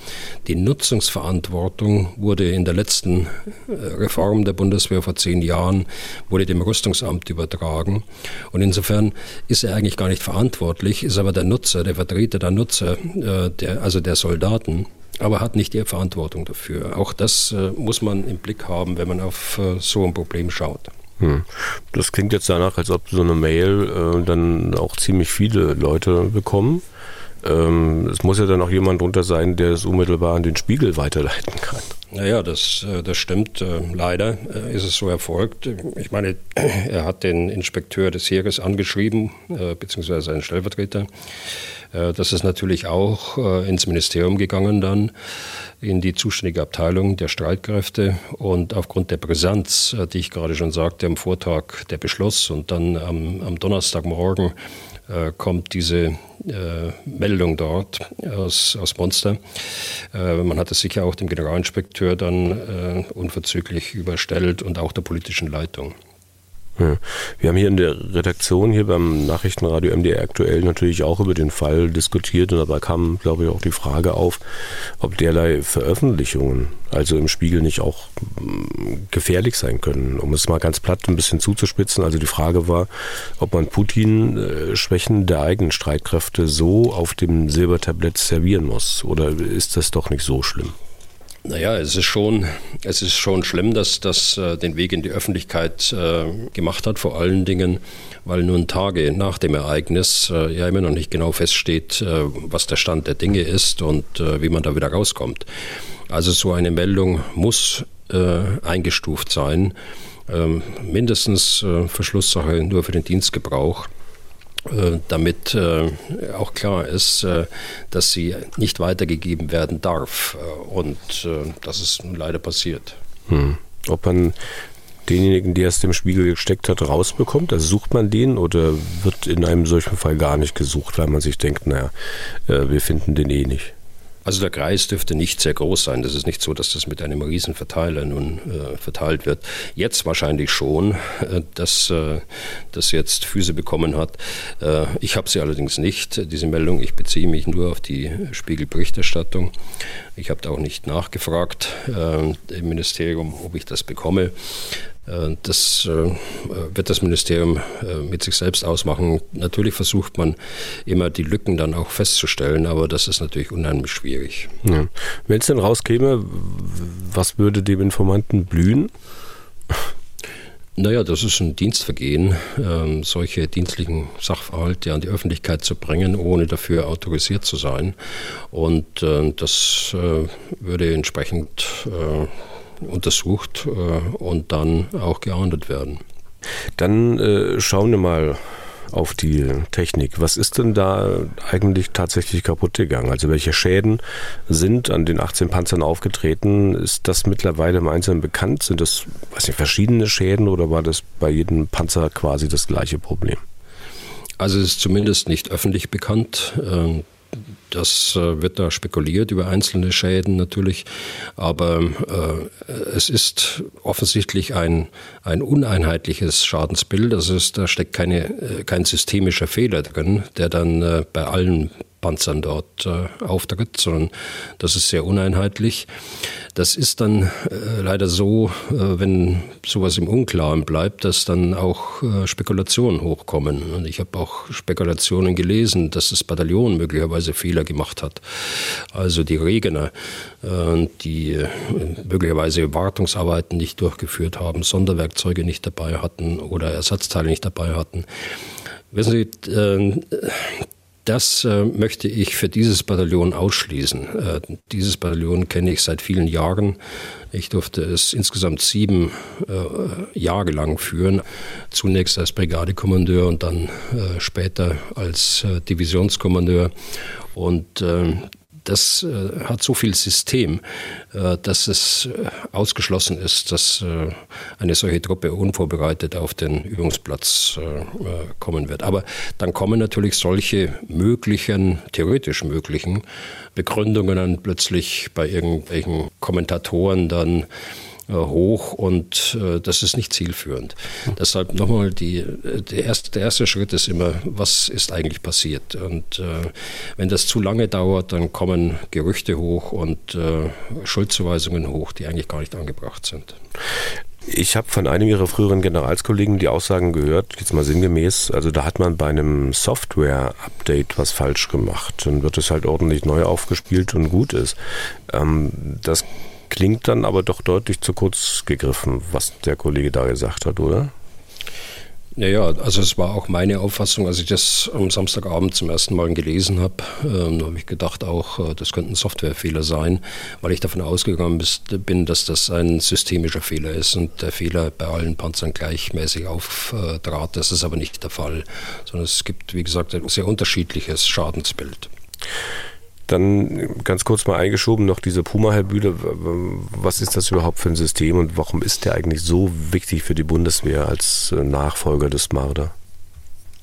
Die Nutzungsverantwortung wurde in der letzten Reform der Bundeswehr vor zehn Jahren, wurde dem Rüstungsamt übertragen. Und insofern ist er eigentlich gar nicht verantwortlich, ist aber der Nutzer, der Vertreter der Nutzer, der, also der Soldaten, aber hat nicht die Verantwortung dafür. Auch das muss man im Blick haben, wenn man auf so ein Problem schaut. Hm. Das klingt jetzt danach, als ob so eine Mail äh, dann auch ziemlich viele Leute bekommen. Ähm, es muss ja dann auch jemand drunter sein, der es unmittelbar an den Spiegel weiterleiten kann. Naja, das, äh, das stimmt. Äh, leider äh, ist es so erfolgt. Ich meine, er hat den Inspekteur des Heeres angeschrieben, beziehungsweise seinen Stellvertreter. Das ist natürlich auch ins Ministerium gegangen dann, in die zuständige Abteilung der Streitkräfte. Und aufgrund der Brisanz, die ich gerade schon sagte, am Vortag der Beschluss und dann am, am Donnerstagmorgen äh, kommt diese äh, Meldung dort aus, aus Monster. Äh, man hat es sicher auch dem Generalinspekteur dann äh, unverzüglich überstellt und auch der politischen Leitung. Wir haben hier in der Redaktion, hier beim Nachrichtenradio MDR aktuell natürlich auch über den Fall diskutiert und dabei kam, glaube ich, auch die Frage auf, ob derlei Veröffentlichungen, also im Spiegel, nicht auch mm, gefährlich sein können. Um es mal ganz platt ein bisschen zuzuspitzen. Also die Frage war, ob man Putin äh, Schwächen der eigenen Streitkräfte so auf dem Silbertablett servieren muss. Oder ist das doch nicht so schlimm? Naja, es ist schon, es ist schon schlimm, dass das äh, den Weg in die Öffentlichkeit äh, gemacht hat, vor allen Dingen, weil nun Tage nach dem Ereignis äh, ja immer noch nicht genau feststeht, äh, was der Stand der Dinge ist und äh, wie man da wieder rauskommt. Also so eine Meldung muss äh, eingestuft sein, ähm, mindestens Verschlusssache nur für den Dienstgebrauch. Äh, damit äh, auch klar ist, äh, dass sie nicht weitergegeben werden darf. Und das ist nun leider passiert. Hm. Ob man denjenigen, der es dem Spiegel gesteckt hat, rausbekommt? Also sucht man den oder wird in einem solchen Fall gar nicht gesucht, weil man sich denkt, naja, wir finden den eh nicht? Also der Kreis dürfte nicht sehr groß sein. Das ist nicht so, dass das mit einem riesen Verteiler nun äh, verteilt wird. Jetzt wahrscheinlich schon, äh, dass äh, das jetzt Füße bekommen hat. Äh, ich habe sie allerdings nicht, diese Meldung. Ich beziehe mich nur auf die Spiegelberichterstattung. Ich habe da auch nicht nachgefragt äh, im Ministerium, ob ich das bekomme. Äh, das äh, wird das Ministerium äh, mit sich selbst ausmachen. Natürlich versucht man immer die Lücken dann auch festzustellen, aber das ist natürlich unheimlich schwierig. Ja. Wenn es denn rauskäme, was würde dem Informanten blühen? Naja, das ist ein Dienstvergehen, ähm, solche dienstlichen Sachverhalte an die Öffentlichkeit zu bringen, ohne dafür autorisiert zu sein. Und äh, das äh, würde entsprechend äh, untersucht äh, und dann auch geahndet werden. Dann äh, schauen wir mal auf die Technik. Was ist denn da eigentlich tatsächlich kaputt gegangen? Also welche Schäden sind an den 18 Panzern aufgetreten? Ist das mittlerweile im Einzelnen bekannt? Sind das weiß nicht, verschiedene Schäden oder war das bei jedem Panzer quasi das gleiche Problem? Also es ist zumindest nicht öffentlich bekannt. Das äh, wird da spekuliert über einzelne Schäden natürlich, aber äh, es ist offensichtlich ein, ein uneinheitliches Schadensbild. Also es, da steckt keine, äh, kein systemischer Fehler drin, der dann äh, bei allen Panzern dort äh, auftritt, sondern das ist sehr uneinheitlich. Das ist dann äh, leider so, äh, wenn sowas im Unklaren bleibt, dass dann auch äh, Spekulationen hochkommen. Und ich habe auch Spekulationen gelesen, dass das Bataillon möglicherweise Fehler gemacht hat. Also die Regener, äh, die äh, möglicherweise Wartungsarbeiten nicht durchgeführt haben, Sonderwerkzeuge nicht dabei hatten oder Ersatzteile nicht dabei hatten. Wissen Sie, das äh, möchte ich für dieses Bataillon ausschließen. Äh, dieses Bataillon kenne ich seit vielen Jahren. Ich durfte es insgesamt sieben äh, Jahre lang führen. Zunächst als Brigadekommandeur und dann äh, später als äh, Divisionskommandeur. Und ähm, das äh, hat so viel System, äh, dass es äh, ausgeschlossen ist, dass eine solche Truppe unvorbereitet auf den Übungsplatz kommen wird. Aber dann kommen natürlich solche möglichen, theoretisch möglichen Begründungen dann plötzlich bei irgendwelchen Kommentatoren dann hoch und äh, das ist nicht zielführend. Deshalb nochmal, die, die erste, der erste Schritt ist immer, was ist eigentlich passiert? Und äh, wenn das zu lange dauert, dann kommen Gerüchte hoch und äh, Schuldzuweisungen hoch, die eigentlich gar nicht angebracht sind. Ich habe von einem Ihrer früheren Generalskollegen die Aussagen gehört, jetzt mal sinngemäß, also da hat man bei einem Software-Update was falsch gemacht. Dann wird es halt ordentlich neu aufgespielt und gut ist. Ähm, das klingt dann aber doch deutlich zu kurz gegriffen, was der Kollege da gesagt hat, oder? Naja, also es war auch meine Auffassung, als ich das am Samstagabend zum ersten Mal gelesen habe, ähm, habe ich gedacht auch, äh, das könnte ein Softwarefehler sein, weil ich davon ausgegangen bin, dass das ein systemischer Fehler ist und der Fehler bei allen Panzern gleichmäßig auftrat. Das ist aber nicht der Fall, sondern es gibt, wie gesagt, ein sehr unterschiedliches Schadensbild. Dann ganz kurz mal eingeschoben noch diese Puma-Herbühle. Was ist das überhaupt für ein System und warum ist der eigentlich so wichtig für die Bundeswehr als äh, Nachfolger des Marder?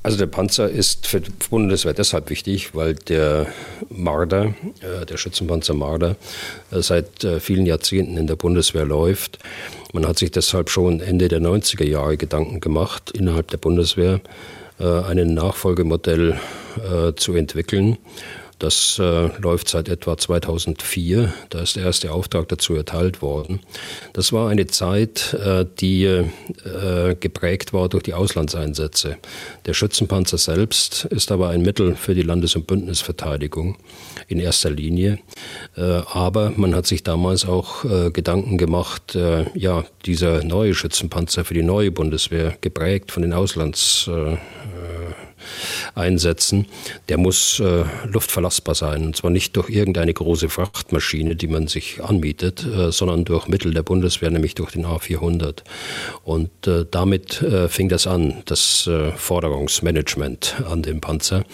Also der Panzer ist für die Bundeswehr deshalb wichtig, weil der Marder, äh, der Schützenpanzer Marder, äh, seit vielen Jahrzehnten in der Bundeswehr läuft. Man hat sich deshalb schon Ende der 90er Jahre Gedanken gemacht, innerhalb der Bundeswehr ein Nachfolgemodell zu entwickeln. Das äh, läuft seit etwa 2004. Da ist der erste Auftrag dazu erteilt worden. Das war eine Zeit, äh, die äh, geprägt war durch die Auslandseinsätze. Der Schützenpanzer selbst ist aber ein Mittel für die Landes- und Bündnisverteidigung in erster Linie. Äh, aber man hat sich damals auch äh, Gedanken gemacht, äh, ja, dieser neue Schützenpanzer für die neue Bundeswehr, geprägt von den Auslands einsetzen, der muss äh, luftverlassbar sein. Und zwar nicht durch irgendeine große Frachtmaschine, die man sich anmietet, äh, sondern durch Mittel der Bundeswehr, nämlich durch den A400. Und äh, damit äh, fing das an, das äh, Forderungsmanagement an dem Panzer.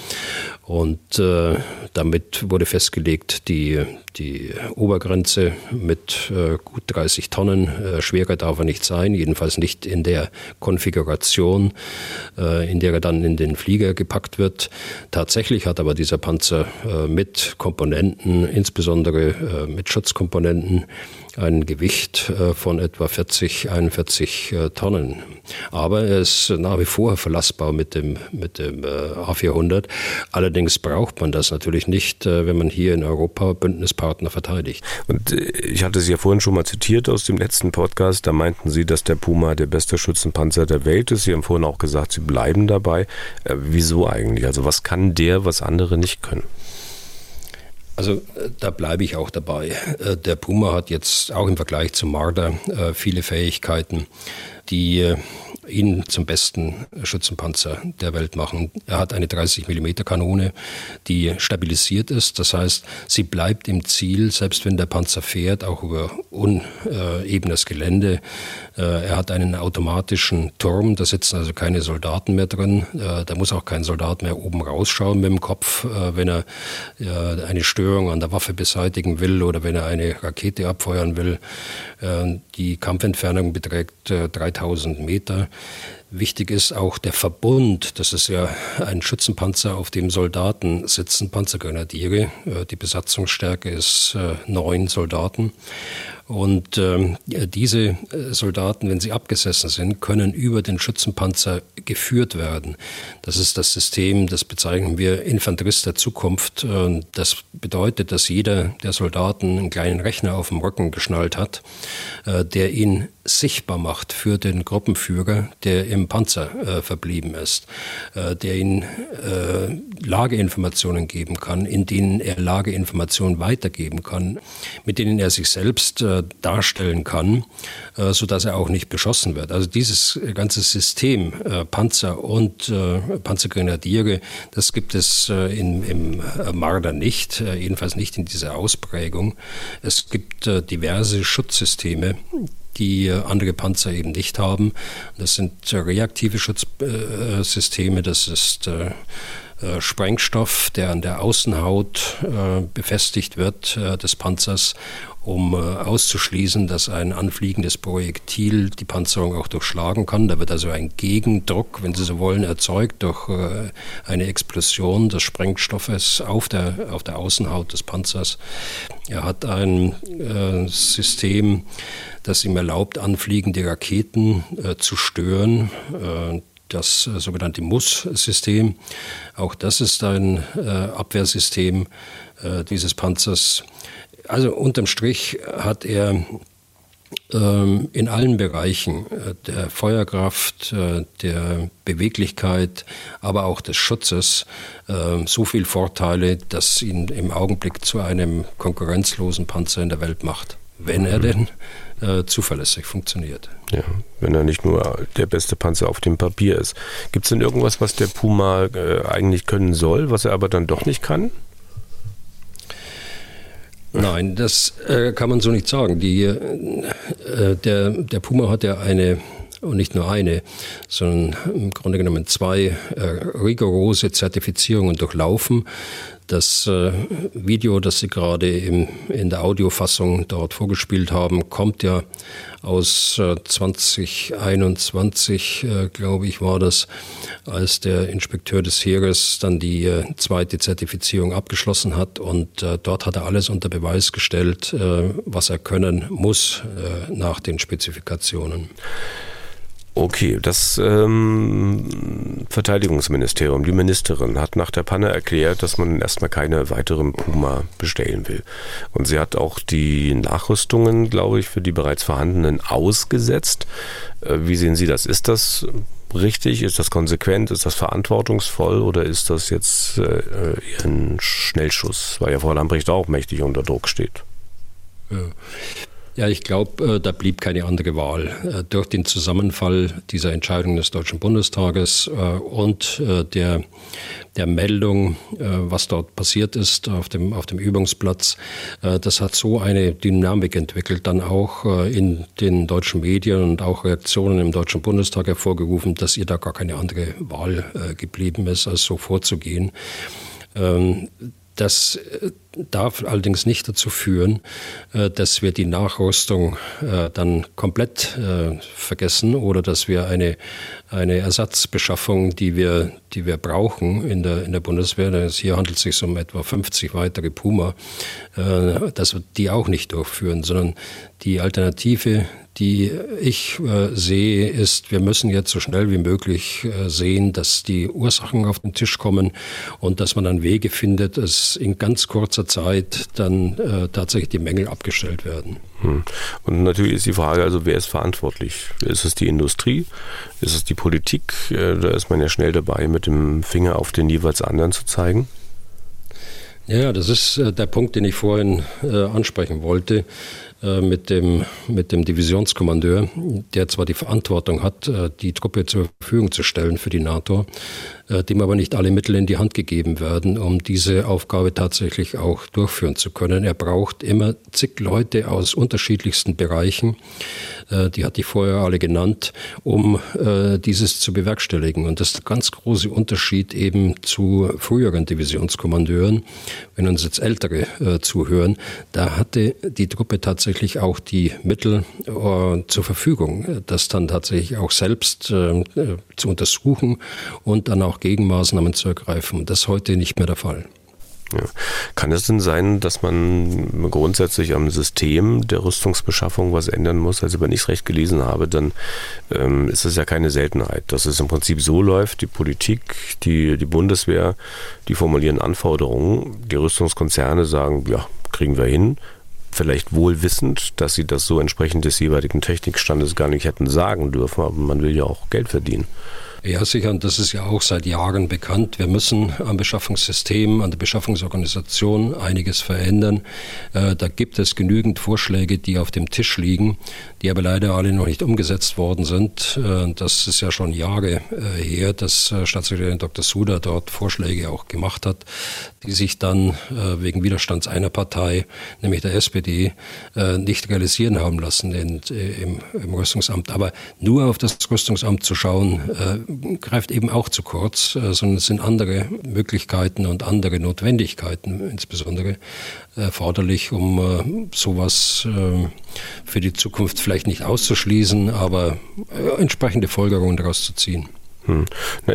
Und äh, damit wurde festgelegt, die, die Obergrenze mit äh, gut 30 Tonnen. Äh, schwerer darf er nicht sein, jedenfalls nicht in der Konfiguration, äh, in der er dann in den Flieger gepackt wird. Tatsächlich hat aber dieser Panzer äh, mit Komponenten, insbesondere äh, mit Schutzkomponenten, ein Gewicht äh, von etwa 40, 41 äh, Tonnen. Aber er ist nach wie vor verlassbar mit dem, mit dem äh, A400. Allerdings braucht man das natürlich nicht, wenn man hier in Europa Bündnispartner verteidigt. Und ich hatte Sie ja vorhin schon mal zitiert aus dem letzten Podcast. Da meinten Sie, dass der Puma der beste Schützenpanzer der Welt ist. Sie haben vorhin auch gesagt, Sie bleiben dabei. Wieso eigentlich? Also was kann der, was andere nicht können? Also äh, da bleibe ich auch dabei. Äh, der Puma hat jetzt auch im Vergleich zum Marder äh, viele Fähigkeiten, die ihn zum besten Schützenpanzer der Welt machen. Er hat eine 30 mm Kanone, die stabilisiert ist. Das heißt, sie bleibt im Ziel, selbst wenn der Panzer fährt, auch über unebenes Gelände. Äh, er hat einen automatischen Turm, da sitzen also keine Soldaten mehr drin. Äh, da muss auch kein Soldat mehr oben rausschauen mit dem Kopf, äh, wenn er eine Störung an der Waffe beseitigen will oder wenn er eine Rakete abfeuern will. Die Kampfentfernung beträgt 3000 Meter. Wichtig ist auch der Verbund. Das ist ja ein Schützenpanzer, auf dem Soldaten sitzen, Panzergrenadiere. Äh, die Besatzungsstärke ist äh, neun Soldaten. Und ähm, diese äh, Soldaten, wenn sie abgesessen sind, können über den Schützenpanzer geführt werden. Das ist das System, das bezeichnen wir Infanterist der Zukunft. Das bedeutet, dass jeder der Soldaten einen kleinen Rechner auf dem Rücken geschnallt hat, äh, der ihn sichtbar macht für den Gruppenführer, der im Panzer äh, verblieben ist, äh, der ihn äh, Lageinformationen geben kann, in denen er Lageinformationen weitergeben kann, mit denen er sich selbst äh, darstellen kann, äh, sodass er auch nicht beschossen wird. Also dieses ganze System äh, Panzer und äh, Panzergrenadiere, das gibt es in, im Marder nicht, jedenfalls nicht in dieser Ausprägung. Es gibt diverse Schutzsysteme, die andere Panzer eben nicht haben. Das sind reaktive Schutzsysteme, das ist Sprengstoff, der an der Außenhaut befestigt wird des Panzers um auszuschließen, dass ein anfliegendes Projektil die Panzerung auch durchschlagen kann. Da wird also ein Gegendruck, wenn Sie so wollen, erzeugt durch eine Explosion des Sprengstoffes auf der, auf der Außenhaut des Panzers. Er hat ein äh, System, das ihm erlaubt, anfliegende Raketen äh, zu stören. Äh, das äh, sogenannte MUS-System. Auch das ist ein äh, Abwehrsystem äh, dieses Panzers. Also unterm Strich hat er ähm, in allen Bereichen äh, der Feuerkraft, der Beweglichkeit, aber auch des Schutzes so viele Vorteile, dass ihn im Augenblick zu einem konkurrenzlosen Panzer in der Welt macht, wenn er denn äh, zuverlässig funktioniert. Ja, wenn er nicht nur der beste Panzer auf dem Papier ist. Gibt es denn irgendwas, was der Puma äh, eigentlich können soll, was er aber dann doch nicht kann? Nein, das äh, kann man so nicht sagen. Die, äh, der, der Puma hat ja eine und nicht nur eine, sondern im Grunde genommen zwei äh, rigorose Zertifizierungen durchlaufen. Das äh, Video, das Sie gerade im, in der Audiofassung dort vorgespielt haben, kommt ja aus äh, 2021, äh, glaube ich, war das, als der Inspekteur des Heeres dann die äh, zweite Zertifizierung abgeschlossen hat. Und äh, dort hat er alles unter Beweis gestellt, äh, was er können muss nach den Spezifikationen. Okay, das ähm, Verteidigungsministerium, die Ministerin, hat nach der Panne erklärt, dass man erstmal keine weiteren Puma bestellen will. Und sie hat auch die Nachrüstungen, glaube ich, für die bereits vorhandenen ausgesetzt. Äh, wie sehen Sie das? Ist das richtig? Ist das konsequent? Ist das verantwortungsvoll? Oder ist das jetzt äh, ein Schnellschuss, weil ja Frau Lambrecht auch mächtig unter Druck steht? Ja. Ja, ich glaube, äh, da blieb keine andere Wahl. Äh, durch den Zusammenfall dieser Entscheidung des Deutschen Bundestages äh, und der, der Meldung, was dort passiert ist auf dem, auf dem Übungsplatz, das hat so eine Dynamik entwickelt, dann auch in den deutschen Medien und auch Reaktionen im Deutschen Bundestag hervorgerufen, dass ihr da gar keine andere Wahl geblieben ist, als so vorzugehen. Das äh, darf allerdings nicht dazu führen, äh, dass wir die Nachrüstung äh, dann komplett vergessen oder dass wir eine, eine Ersatzbeschaffung, die wir, die wir brauchen in der, in der Bundeswehr, hier handelt es sich um etwa 50 weitere Puma, dass wir die auch nicht durchführen, sondern die Alternative, die ich äh, sehe, ist, wir müssen jetzt so schnell wie möglich äh, sehen, dass die Ursachen auf den Tisch kommen und dass man dann Wege findet, dass in ganz kurzer Zeit dann äh, tatsächlich die Mängel abgestellt werden. Hm. Und natürlich ist die Frage, also wer ist verantwortlich? Ist es die Industrie? Ist es die Politik? Äh, da ist man ja schnell dabei, mit dem Finger auf den jeweils anderen zu zeigen. Ja, das ist äh, der Punkt, den ich vorhin äh, ansprechen wollte. Äh, mit dem, mit dem Divisionskommandeur, der zwar die Verantwortung hat, äh, die Truppe zur Verfügung zu stellen für die NATO, dem aber nicht alle Mittel in die Hand gegeben werden, um diese Aufgabe tatsächlich auch durchführen zu können. Er braucht immer zig Leute aus unterschiedlichsten Bereichen, die hat die vorher alle genannt, um dieses zu bewerkstelligen. Und das ist der ganz große Unterschied eben zu früheren Divisionskommandeuren. Wenn uns jetzt Ältere zuhören, da hatte die Truppe tatsächlich auch die Mittel äh, zur Verfügung, das dann tatsächlich auch selbst äh, zu untersuchen und dann auch Gegenmaßnahmen zu ergreifen. Das ist heute nicht mehr der Fall. Ja. Kann es denn sein, dass man grundsätzlich am System der Rüstungsbeschaffung was ändern muss? Also wenn ich es recht gelesen habe, dann ähm, ist es ja keine Seltenheit, dass es im Prinzip so läuft, die Politik, die, die Bundeswehr, die formulieren Anforderungen, die Rüstungskonzerne sagen, ja, kriegen wir hin, vielleicht wohl wissend, dass sie das so entsprechend des jeweiligen Technikstandes gar nicht hätten sagen dürfen, aber man will ja auch Geld verdienen. Ja, sicher, und das ist ja auch seit Jahren bekannt. Wir müssen am Beschaffungssystem, an der Beschaffungsorganisation einiges verändern. Äh, da gibt es genügend Vorschläge, die auf dem Tisch liegen, die aber leider alle noch nicht umgesetzt worden sind. Äh, das ist ja schon Jahre äh, her, dass Staatssekretärin Dr. Suda dort Vorschläge auch gemacht hat, die sich dann wegen Widerstands einer Partei, nämlich der SPD, nicht realisieren haben lassen im Rüstungsamt. Aber nur auf das Rüstungsamt zu schauen, greift eben auch zu kurz, äh, sondern es sind andere Möglichkeiten und andere Notwendigkeiten insbesondere erforderlich, um äh, sowas äh, für die Zukunft vielleicht nicht auszuschließen, aber entsprechende Folgerungen daraus zu ziehen. Hm.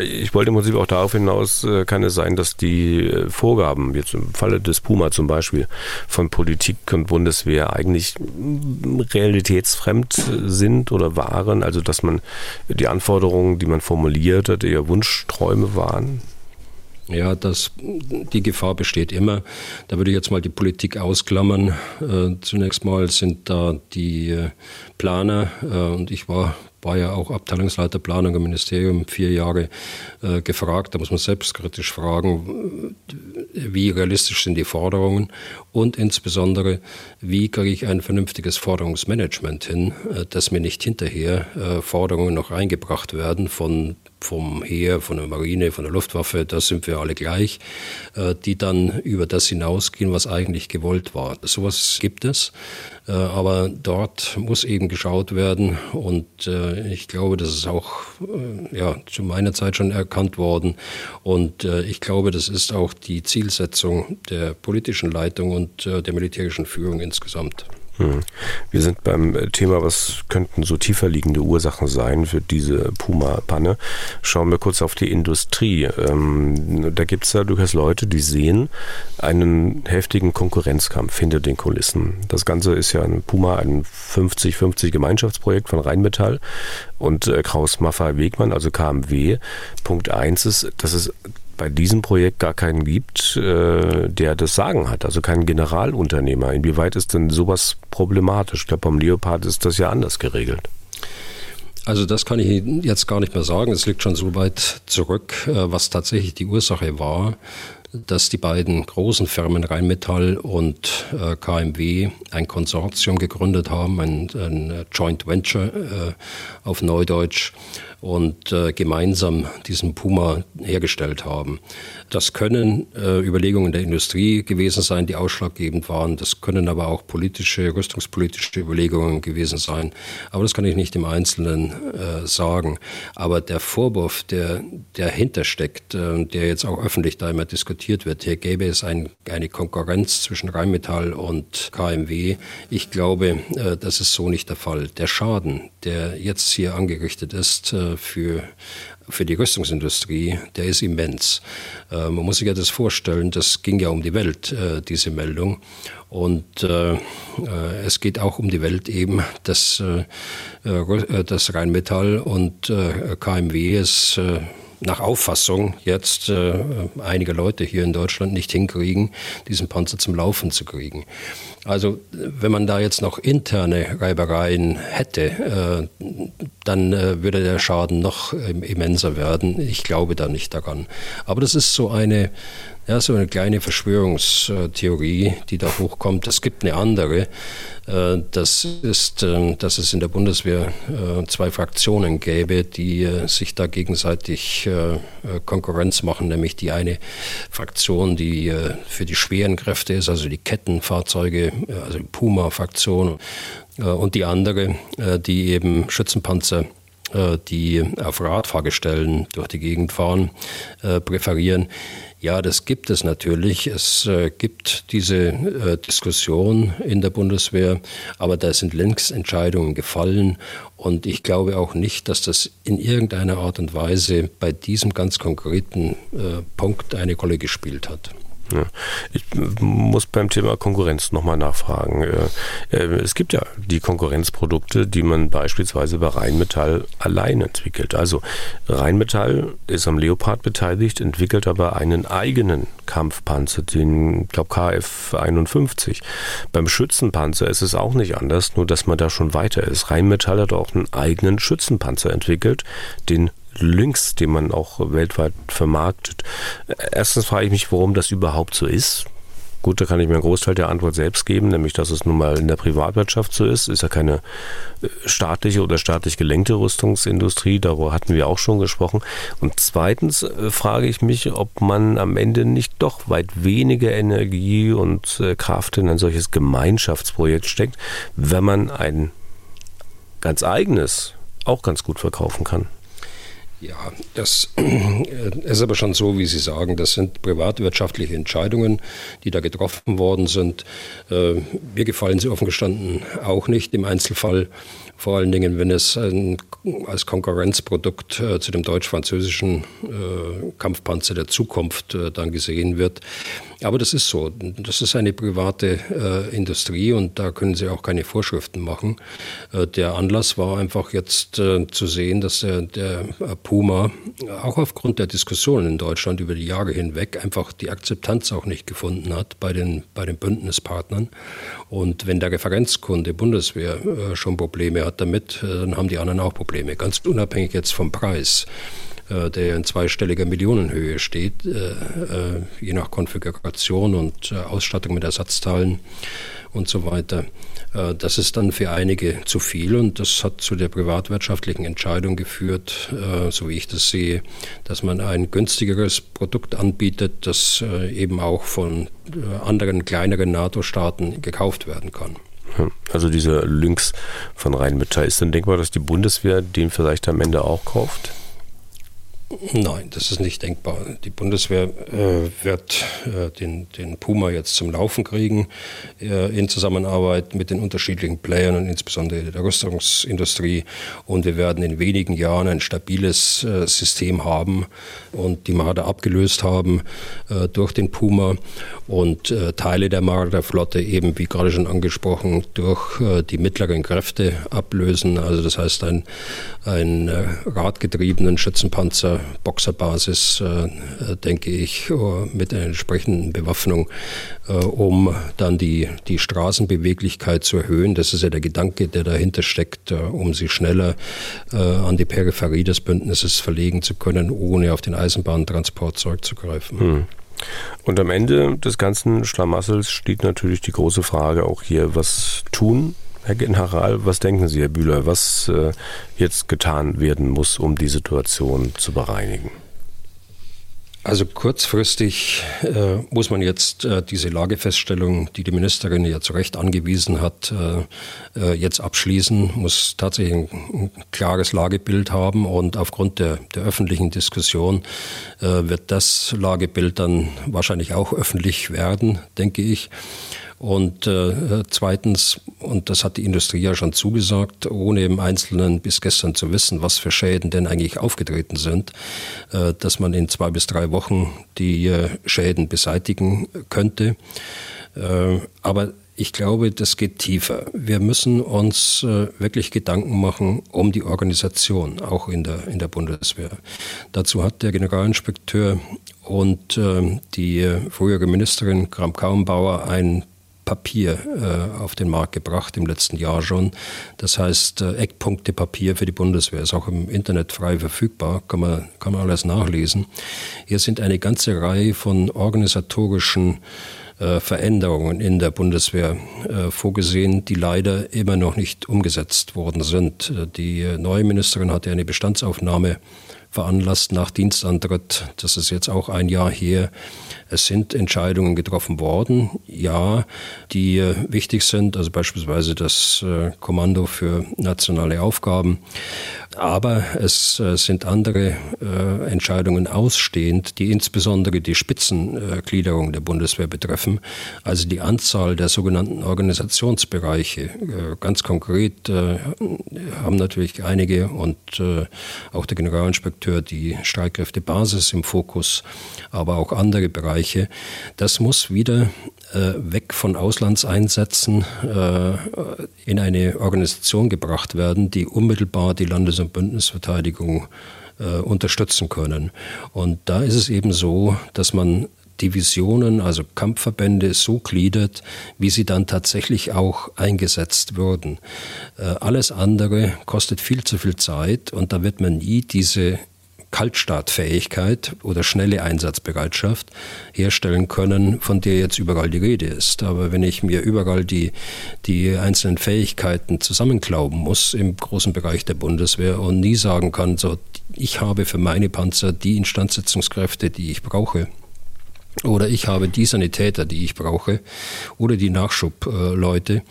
Ich wollte im Prinzip auch darauf hinaus, äh, kann es sein, dass die äh, Vorgaben, jetzt im Falle des Puma zum Beispiel, von Politik und Bundeswehr eigentlich hm, realitätsfremd äh, sind oder waren? Also, dass man die Anforderungen, die man formuliert hat, eher Wunschträume waren? Ja, das, die Gefahr besteht immer. Da würde ich jetzt mal die Politik ausklammern. Zunächst mal sind da die Planer, und ich war war ja auch Abteilungsleiter Planung im Ministerium vier Jahre äh, gefragt. Da muss man selbstkritisch fragen, wie realistisch sind die Forderungen und insbesondere, wie kriege ich ein vernünftiges Forderungsmanagement hin, äh, dass mir nicht hinterher äh, Forderungen noch eingebracht werden von vom Heer, von der Marine, von der Luftwaffe, da sind wir alle gleich, äh, die dann über das hinausgehen, was eigentlich gewollt war. Sowas gibt es, äh, aber dort muss eben geschaut werden und äh, ich glaube, das ist auch ja, zu meiner Zeit schon erkannt worden und ich glaube, das ist auch die Zielsetzung der politischen Leitung und der militärischen Führung insgesamt. Hm. Wir sind beim Thema, was könnten so tiefer liegende Ursachen sein für diese Puma-Panne. Schauen wir kurz auf die Industrie. Ähm, da gibt es ja durchaus Leute, die sehen einen heftigen Konkurrenzkampf hinter den Kulissen. Das Ganze ist ja ein Puma, ein 50-50 Gemeinschaftsprojekt von Rheinmetall und äh, Kraus Maffei Wegmann, also KMW. Punkt eins ist, dass es bei diesem Projekt gar keinen gibt, äh, der das Sagen hat, also keinen Generalunternehmer. Inwieweit ist denn sowas problematisch? Ich glaube, beim Leopard ist das ja anders geregelt. Also das kann ich jetzt gar nicht mehr sagen. Es liegt schon so weit zurück, äh, was tatsächlich die Ursache war dass die beiden großen Firmen Rheinmetall und äh, KMW ein Konsortium gegründet haben, ein, ein Joint Venture äh, auf Neudeutsch und äh, gemeinsam diesen Puma hergestellt haben. Das können äh, Überlegungen der Industrie gewesen sein, die ausschlaggebend waren. Das können aber auch politische, rüstungspolitische Überlegungen gewesen sein. Aber das kann ich nicht im Einzelnen äh, sagen. Aber der Vorwurf, der dahinter steckt, äh, der jetzt auch öffentlich da immer diskutiert wird, hier gäbe es ein, eine Konkurrenz zwischen Rheinmetall und KMW. Ich glaube, äh, das ist so nicht der Fall. Der Schaden, der jetzt hier angerichtet ist äh, für für die Rüstungsindustrie, der ist immens. Äh, man muss sich ja das vorstellen, das ging ja um die Welt, äh, diese Meldung. Und äh, äh es geht auch um die Welt eben, dass, äh, äh dass Rheinmetall und KMW es nach Auffassung jetzt äh, einiger Leute hier in Deutschland nicht hinkriegen, diesen Panzer zum Laufen zu kriegen. Also wenn man da jetzt noch interne Reibereien hätte, äh, dann äh, würde der Schaden noch immenser werden. Ich glaube da nicht daran. Aber das ist so eine, ja, so eine kleine Verschwörungstheorie, die da hochkommt. Es gibt eine andere. Äh, das ist, ähm, dass es in der Bundeswehr zwei Fraktionen gäbe, die sich da gegenseitig Konkurrenz machen, nämlich die eine Fraktion, die für die schweren Kräfte ist, also die Kettenfahrzeuge, also die Puma-Fraktion, und die andere, die eben Schützenpanzer die auf Radfahrgestellen durch die Gegend fahren, präferieren. Ja, das gibt es natürlich. Es äh, gibt diese äh, Diskussion in der Bundeswehr, aber da sind längst Entscheidungen gefallen und ich glaube auch nicht, dass das in irgendeiner Art und Weise bei diesem ganz konkreten äh, Punkt eine Rolle gespielt hat. Ja. Ich muss beim Thema Konkurrenz nochmal nachfragen. Äh, äh, es gibt ja die Konkurrenzprodukte, die man beispielsweise bei Rheinmetall allein entwickelt. Also Rheinmetall ist am Leopard beteiligt, entwickelt aber einen eigenen Kampfpanzer, den, glaube, KF-51. Beim Schützenpanzer ist es auch nicht anders, nur dass man da schon weiter ist. Rheinmetall hat auch einen eigenen Schützenpanzer entwickelt, den Lynx, den man auch weltweit vermarktet. Erstens frage ich mich, warum das überhaupt so ist. Gut, da kann ich mir einen Großteil der Antwort selbst geben, nämlich dass es nun mal in der Privatwirtschaft so ist. Ist ja keine äh, staatliche oder staatlich gelenkte Rüstungsindustrie, darüber hatten wir auch schon gesprochen. Und zweitens äh, frage ich mich, ob man am Ende nicht doch weit weniger Energie und äh, Kraft in ein solches Gemeinschaftsprojekt steckt, wenn man ein ganz eigenes auch ganz gut verkaufen kann. Ja, das ist aber schon so, wie Sie sagen. Das sind privatwirtschaftliche Entscheidungen, die da getroffen worden sind. Äh, mir gefallen sie offen gestanden auch nicht im Einzelfall. Vor allen Dingen, wenn es als Konkurrenzprodukt äh, zu dem deutsch-französischen äh, Kampfpanzer der Zukunft äh, dann gesehen wird. Aber das ist so. Das ist eine private äh, Industrie und da können Sie auch keine Vorschriften machen. Äh, der Anlass war einfach jetzt äh, zu sehen, dass der, der Puma auch aufgrund der Diskussionen in Deutschland über die Jahre hinweg einfach die Akzeptanz auch nicht gefunden hat bei den, bei den Bündnispartnern. Und wenn der Referenzkunde Bundeswehr schon Probleme hat, damit, äh, dann haben die anderen auch Probleme. Ganz unabhängig jetzt vom Preis, äh, der in zweistelliger Millionenhöhe steht, äh, je nach Konfiguration und Ausstattung mit Ersatzteilen und so weiter. Das ist dann für einige zu viel und das hat zu der privatwirtschaftlichen Entscheidung geführt, so wie ich das sehe, dass man ein günstigeres Produkt anbietet, das eben auch von anderen kleineren NATO-Staaten gekauft werden kann. Also dieser Lynx von Rheinmetall. Ist dann denkbar, dass die Bundeswehr den vielleicht am Ende auch kauft? Nein, das ist nicht denkbar. Die Bundeswehr äh, wird äh, den, den Puma jetzt zum Laufen kriegen, äh, in Zusammenarbeit mit den unterschiedlichen Playern und insbesondere der Rüstungsindustrie. Und wir werden in wenigen Jahren ein stabiles äh, System haben und die Marder abgelöst haben äh, durch den Puma und äh, Teile der Marder-Flotte eben, wie gerade schon angesprochen, durch die mittleren Kräfte ablösen. Also das heißt, ein, ein radgetriebenen Schützenpanzer Boxerbasis, äh, denke ich, äh, mit einer entsprechenden Bewaffnung, äh, um dann die, die Straßenbeweglichkeit zu erhöhen. Das ist ja der Gedanke, der dahinter steckt, um sie schneller an die Peripherie des Bündnisses verlegen zu können, ohne auf den Eisenbahntransport zurückzugreifen. Hm. Und am Ende des ganzen Schlamassels steht natürlich die große Frage auch hier, was tun Herr General, was denken Sie, Herr Bühler, was äh, jetzt getan werden muss, um die Situation zu bereinigen? Also kurzfristig äh, muss man jetzt äh, diese Lagefeststellung, die die Ministerin ja zu Recht angewiesen hat, äh, äh jetzt abschließen, muss tatsächlich ein, ein, klares Lagebild haben und aufgrund der, der öffentlichen Diskussion äh, wird das Lagebild dann wahrscheinlich auch öffentlich werden, denke ich. Und äh, zweitens, und das hat die Industrie ja schon zugesagt, ohne im Einzelnen bis gestern zu wissen, was für Schäden denn eigentlich aufgetreten sind, äh, dass man in zwei bis drei Wochen die äh, Schäden beseitigen könnte. Äh, aber ich glaube, das geht tiefer. Wir müssen uns äh, wirklich Gedanken machen um die Organisation, auch in der, in der Bundeswehr. Dazu hat der Generalinspekteur und äh, die äh, frühere Ministerin Kram-Kaumbauer ein Papier äh, auf den Markt gebracht im letzten Jahr schon. Das heißt äh, Eckpunktepapier für die Bundeswehr. Ist auch im Internet frei verfügbar, kann man, kann man alles nachlesen. Hier sind eine ganze Reihe von organisatorischen äh, Veränderungen in der Bundeswehr äh, vorgesehen, die leider immer noch nicht umgesetzt worden sind. Äh, die neue Ministerin hatte eine Bestandsaufnahme veranlasst nach Dienstantritt. Das ist jetzt auch ein Jahr her. Es sind Entscheidungen getroffen worden, ja, die äh, wichtig sind, also beispielsweise das äh, Kommando für nationale Aufgaben. aber es äh, sind andere Entscheidungen ausstehend, die insbesondere die Spitzengliederung der Bundeswehr betreffen, also die Anzahl der sogenannten Organisationsbereiche. Ganz konkret haben natürlich einige und auch der Generalinspekteur die Streitkräftebasis im Fokus, aber auch andere Bereiche. Das muss wieder äh, weg von Auslandseinsätzen äh, in eine Organisation gebracht werden, die unmittelbar die Landes- und Bündnisverteidigung äh, unterstützen können. Und da ist es eben so, dass man Divisionen, also Kampfverbände, so gliedert, wie sie dann tatsächlich auch eingesetzt würden. Alles andere kostet viel zu viel Zeit und da wird man nie diese Kaltstartfähigkeit oder schnelle Einsatzbereitschaft herstellen können, von der jetzt überall die Rede ist. Aber wenn ich mir überall die, die einzelnen Fähigkeiten zusammenklauben muss im großen Bereich der Bundeswehr und nie sagen kann, so, ich habe für meine Panzer die Instandsetzungskräfte, die ich brauche, oder ich habe die Sanitäter, die ich brauche, oder die Nachschubleute,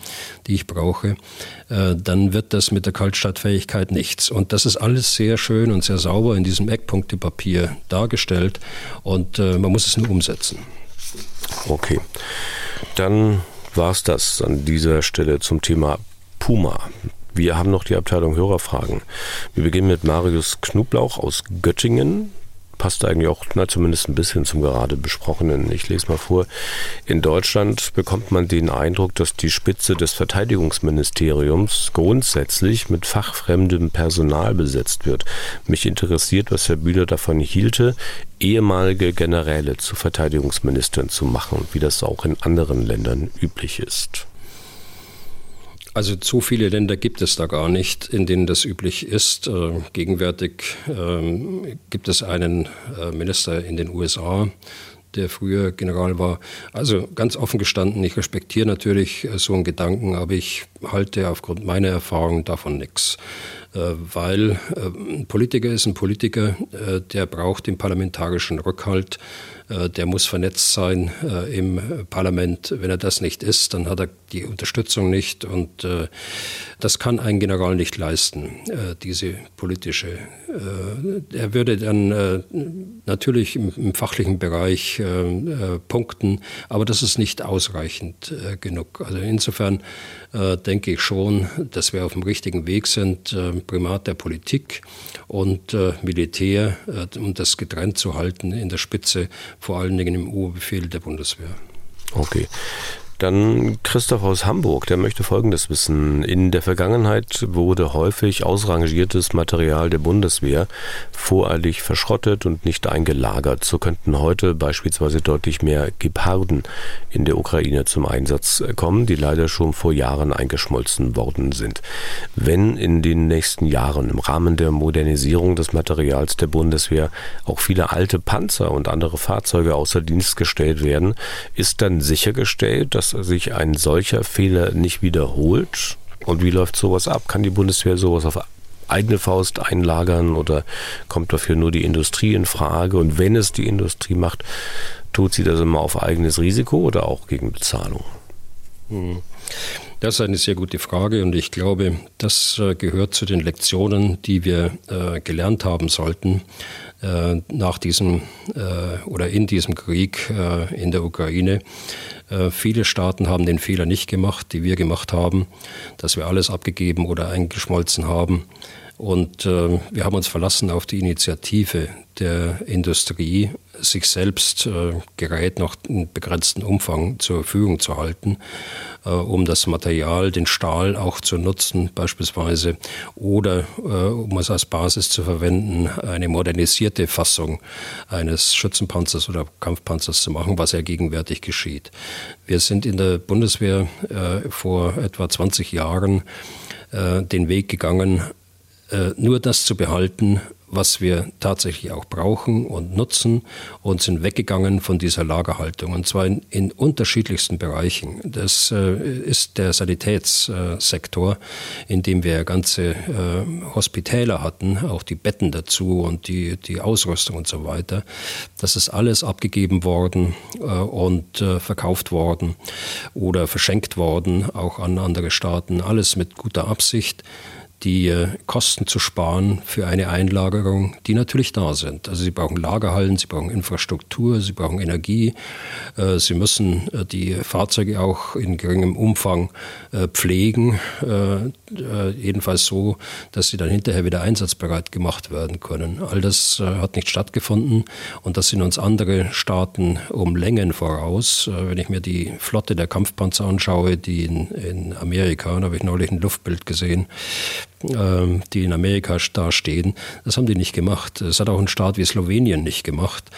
die ich brauche, äh, dann wird das mit der Kaltstartfähigkeit nichts. Und das ist alles sehr schön und sehr sauber in diesem Eckpunktepapier dargestellt und äh, man muss es nur umsetzen. Okay, dann war es das an dieser Stelle zum Thema Puma. Wir haben noch die Abteilung Hörerfragen. Wir beginnen mit Marius Knoblauch aus Göttingen passt eigentlich auch na, zumindest ein bisschen zum gerade besprochenen. Ich lese mal vor. In Deutschland bekommt man den Eindruck, dass die Spitze des Verteidigungsministeriums grundsätzlich mit fachfremdem Personal besetzt wird. Mich interessiert, was Herr Bühler davon hielte, ehemalige Generäle zu Verteidigungsministern zu machen, wie das auch in anderen Ländern üblich ist. Also zu viele Länder gibt es da gar nicht, in denen das üblich ist. Äh, gegenwärtig ähm, gibt es einen äh, Minister in den USA, der früher General war. Also ganz offen gestanden, ich respektiere natürlich äh, so einen Gedanken, aber ich halte aufgrund meiner Erfahrung davon nichts. Weil ein Politiker ist ein Politiker, der braucht den parlamentarischen Rückhalt äh, der muss vernetzt sein äh, im Parlament. Wenn er das nicht ist, dann hat er die Unterstützung nicht und äh, das kann ein General nicht leisten, diese politische. Er würde dann natürlich im fachlichen Bereich punkten, aber das ist nicht ausreichend genug. Also insofern denke ich schon, dass wir auf dem richtigen Weg sind, Primat der Politik und Militär, um das getrennt zu halten in der Spitze vor allen Dingen im Oberbefehl der Bundeswehr. Okay. Dann Christoph aus Hamburg, der möchte Folgendes wissen. In der Vergangenheit wurde häufig ausrangiertes Material der Bundeswehr voreilig verschrottet und nicht eingelagert. So könnten heute beispielsweise deutlich mehr Geparden in der Ukraine zum Einsatz kommen, die leider schon vor Jahren eingeschmolzen worden sind. Wenn in den nächsten Jahren im Rahmen der Modernisierung des Materials der Bundeswehr auch viele alte Panzer und andere Fahrzeuge außer Dienst gestellt werden, ist dann sichergestellt, dass sich ein solcher Fehler nicht wiederholt? Und wie läuft sowas ab? Kann die Bundeswehr sowas auf eigene Faust einlagern oder kommt dafür nur die Industrie in Frage? Und wenn es die Industrie macht, tut sie das immer auf eigenes Risiko oder auch gegen Bezahlung? Hm. Das ist eine sehr gute Frage und ich glaube, das äh, gehört zu den Lektionen, die wir äh, gelernt haben sollten nach diesem äh, oder in diesem Krieg äh, in der Ukraine. Äh, viele Staaten haben den Fehler nicht gemacht, die wir gemacht haben, dass wir alles abgegeben oder eingeschmolzen haben. Und äh, wir haben uns verlassen auf die Initiative der Industrie, sich selbst äh, Gerät noch in begrenztem Umfang zur Verfügung zu halten, äh, um das Material, den Stahl auch zu nutzen beispielsweise oder äh, um es als Basis zu verwenden, eine modernisierte Fassung eines Schützenpanzers oder Kampfpanzers zu machen, was ja gegenwärtig geschieht. Wir sind in der Bundeswehr äh, vor etwa 20 Jahren äh, den Weg gegangen, nur das zu behalten, was wir tatsächlich auch brauchen und nutzen und sind weggegangen von dieser Lagerhaltung und zwar in, in unterschiedlichsten Bereichen. Das äh, ist der Sanitätssektor, in dem wir ganze äh, Hospitäler hatten, auch die Betten dazu und die, die Ausrüstung und so weiter. Das ist alles abgegeben worden äh, und äh, verkauft worden oder verschenkt worden, auch an andere Staaten, alles mit guter Absicht. Die äh, Kosten zu sparen für eine Einlagerung, die natürlich da sind. Also sie brauchen Lagerhallen, sie brauchen Infrastruktur, sie brauchen Energie, äh, sie müssen äh, die Fahrzeuge auch in geringem Umfang pflegen, jedenfalls so, dass sie dann hinterher wieder einsatzbereit gemacht werden können. All das hat nicht stattgefunden und das sind uns andere Staaten um Längen voraus. Wenn ich mir die Flotte der Kampfpanzer anschaue, die in, in Amerika, da habe ich neulich ein Luftbild gesehen, ähm, die in Amerika dastehen. Das haben die nicht gemacht. Das hat auch ein Staat wie Slowenien nicht gemacht.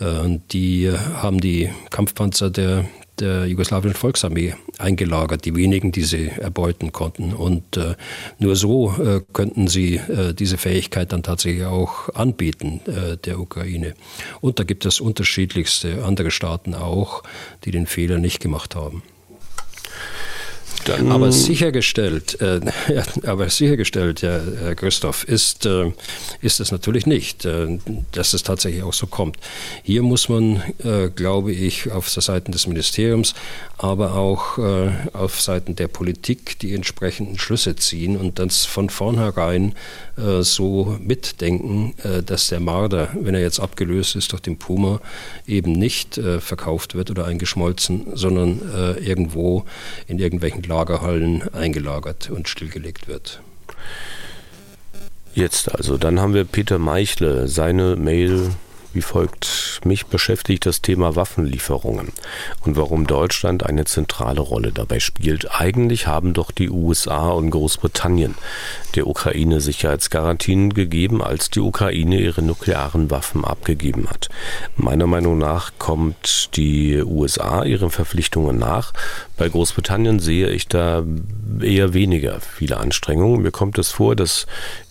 Äh, die haben die Kampfpanzer der, der jugoslawischen Volksarmee eingelagert, die wenigen, die sie erbeuten konnten. Und äh, nur so äh, könnten sie äh, diese Fähigkeit dann tatsächlich auch anbieten der Ukraine. Und da gibt es unterschiedlichste andere Staaten auch, die den Fehler nicht gemacht haben. Dann aber sichergestellt, äh, aber sichergestellt, ja, Herr Christoph, ist, äh, ist es natürlich nicht, äh, dass es tatsächlich auch so kommt. Hier muss man, äh, glaube ich, auf der Seite des Ministeriums, aber auch äh, auf Seiten der Politik die entsprechenden Schlüsse ziehen und das von vornherein äh, so mitdenken, dass der Marder, wenn er jetzt abgelöst ist durch den Puma, eben nicht verkauft wird oder eingeschmolzen, sondern irgendwo in irgendwelchen Lagen Lagerhallen eingelagert und stillgelegt wird. Jetzt also, dann haben wir Peter Meichle, seine Mail wie folgt. Mich beschäftigt das Thema Waffenlieferungen und warum Deutschland eine zentrale Rolle dabei spielt. Eigentlich haben doch die USA und Großbritannien der Ukraine Sicherheitsgarantien gegeben, als die Ukraine ihre nuklearen Waffen abgegeben hat. Meiner Meinung nach kommt die USA ihren Verpflichtungen nach. Bei Großbritannien sehe ich da eher weniger viele Anstrengungen. Mir kommt es vor, dass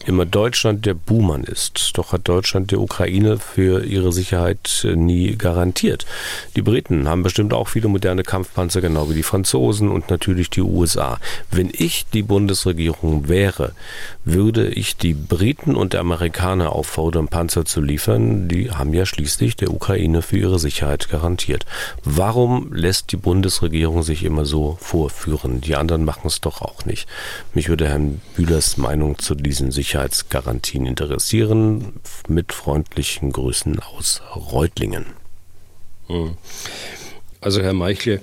immer Deutschland der Buhmann ist. Doch hat Deutschland der Ukraine für ihre Sicherheit äh, nie garantiert. Die Briten haben bestimmt auch viele moderne Kampfpanzer, genau wie die Franzosen und natürlich die USA. Wenn ich die Bundesregierung wäre, würde ich die Briten und Amerikaner auffordern, Panzer zu liefern. Die haben ja schließlich der Ukraine für ihre Sicherheit garantiert. Warum lässt die Bundesregierung sich immer so vorführen? Die anderen machen es doch auch nicht. Mich würde Herrn Bühlers Meinung zu diesen Sicherheitsgarantien interessieren. Mit freundlichen Grüßen aus Reutlingen. Hm. Also Herr Meichle,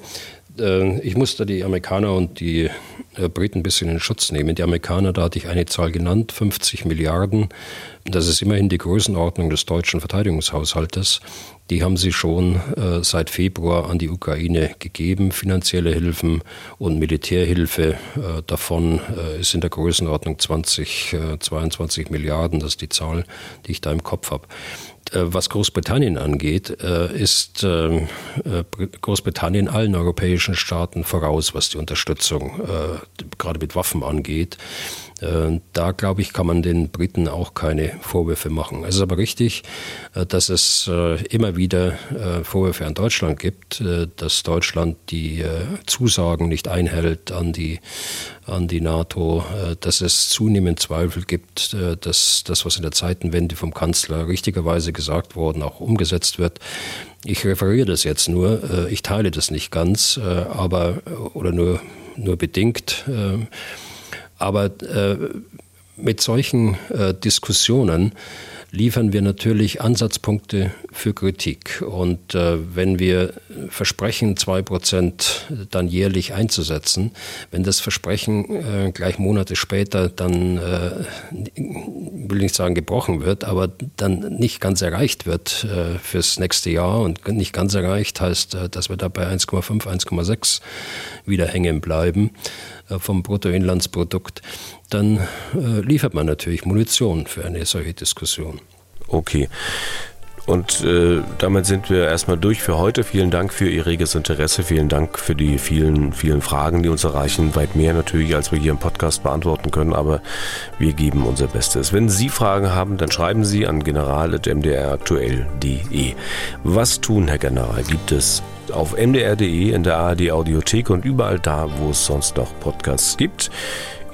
äh, ich muss da die Amerikaner und die äh, Briten ein bisschen in Schutz nehmen. Die Amerikaner, da hatte ich eine Zahl genannt, 50 Milliarden. Das ist immerhin die Größenordnung des deutschen Verteidigungshaushaltes. Die haben sie schon äh, seit Februar an die Ukraine gegeben, finanzielle Hilfen und Militärhilfe. Davon ist in der Größenordnung 20, 22 äh, Milliarden, das ist die Zahl, die ich da im Kopf habe. Äh, was Großbritannien angeht, äh, ist äh, Großbritannien allen europäischen Staaten voraus, was die Unterstützung gerade mit Waffen angeht. Da, glaube ich, kann man den Briten auch keine Vorwürfe machen. Es ist aber richtig, dass es immer wieder Vorwürfe an Deutschland gibt, dass Deutschland die Zusagen nicht einhält an die, an die NATO, dass es zunehmend Zweifel gibt, dass das, was in der Zeitenwende vom Kanzler richtigerweise gesagt worden, auch umgesetzt wird. Ich referiere das jetzt nur, ich teile das nicht ganz, aber oder nur, nur bedingt. Aber äh, mit solchen äh, Diskussionen liefern wir natürlich Ansatzpunkte für Kritik. Und äh, wenn wir versprechen, zwei Prozent dann jährlich einzusetzen, wenn das Versprechen äh, gleich Monate später dann, äh, will nicht sagen gebrochen wird, aber dann nicht ganz erreicht wird äh, fürs nächste Jahr und nicht ganz erreicht heißt, äh, dass wir da bei 1,5, 1,6 wieder hängen bleiben, äh, vom Bruttoinlandsprodukt, dann äh, liefert man natürlich Munition für eine solche Diskussion. Okay. Und äh, damit sind wir erstmal durch für heute. Vielen Dank für Ihr reges Interesse. Vielen Dank für die vielen, vielen Fragen, die uns erreichen. Weit mehr natürlich, als wir hier im Podcast beantworten können, aber wir geben unser Bestes. Wenn Sie Fragen haben, dann schreiben Sie an general.mdraktuell.de. Was tun, Herr General, gibt es auf mdr.de, in der ARD Audiothek und überall da, wo es sonst noch Podcasts gibt.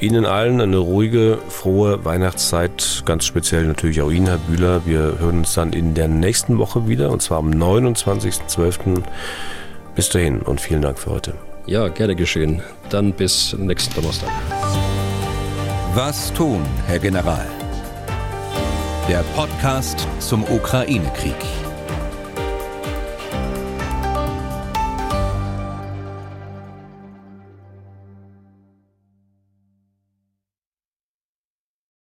Ihnen allen eine ruhige, frohe Weihnachtszeit, ganz speziell natürlich auch Ihnen, Herr Bühler. Wir hören uns dann in der nächsten Woche wieder und zwar am 29.12. Bis dahin und vielen Dank für heute. Ja, gerne geschehen. Dann bis nächsten Donnerstag. Was tun, Herr General? Der Podcast zum Ukraine-Krieg.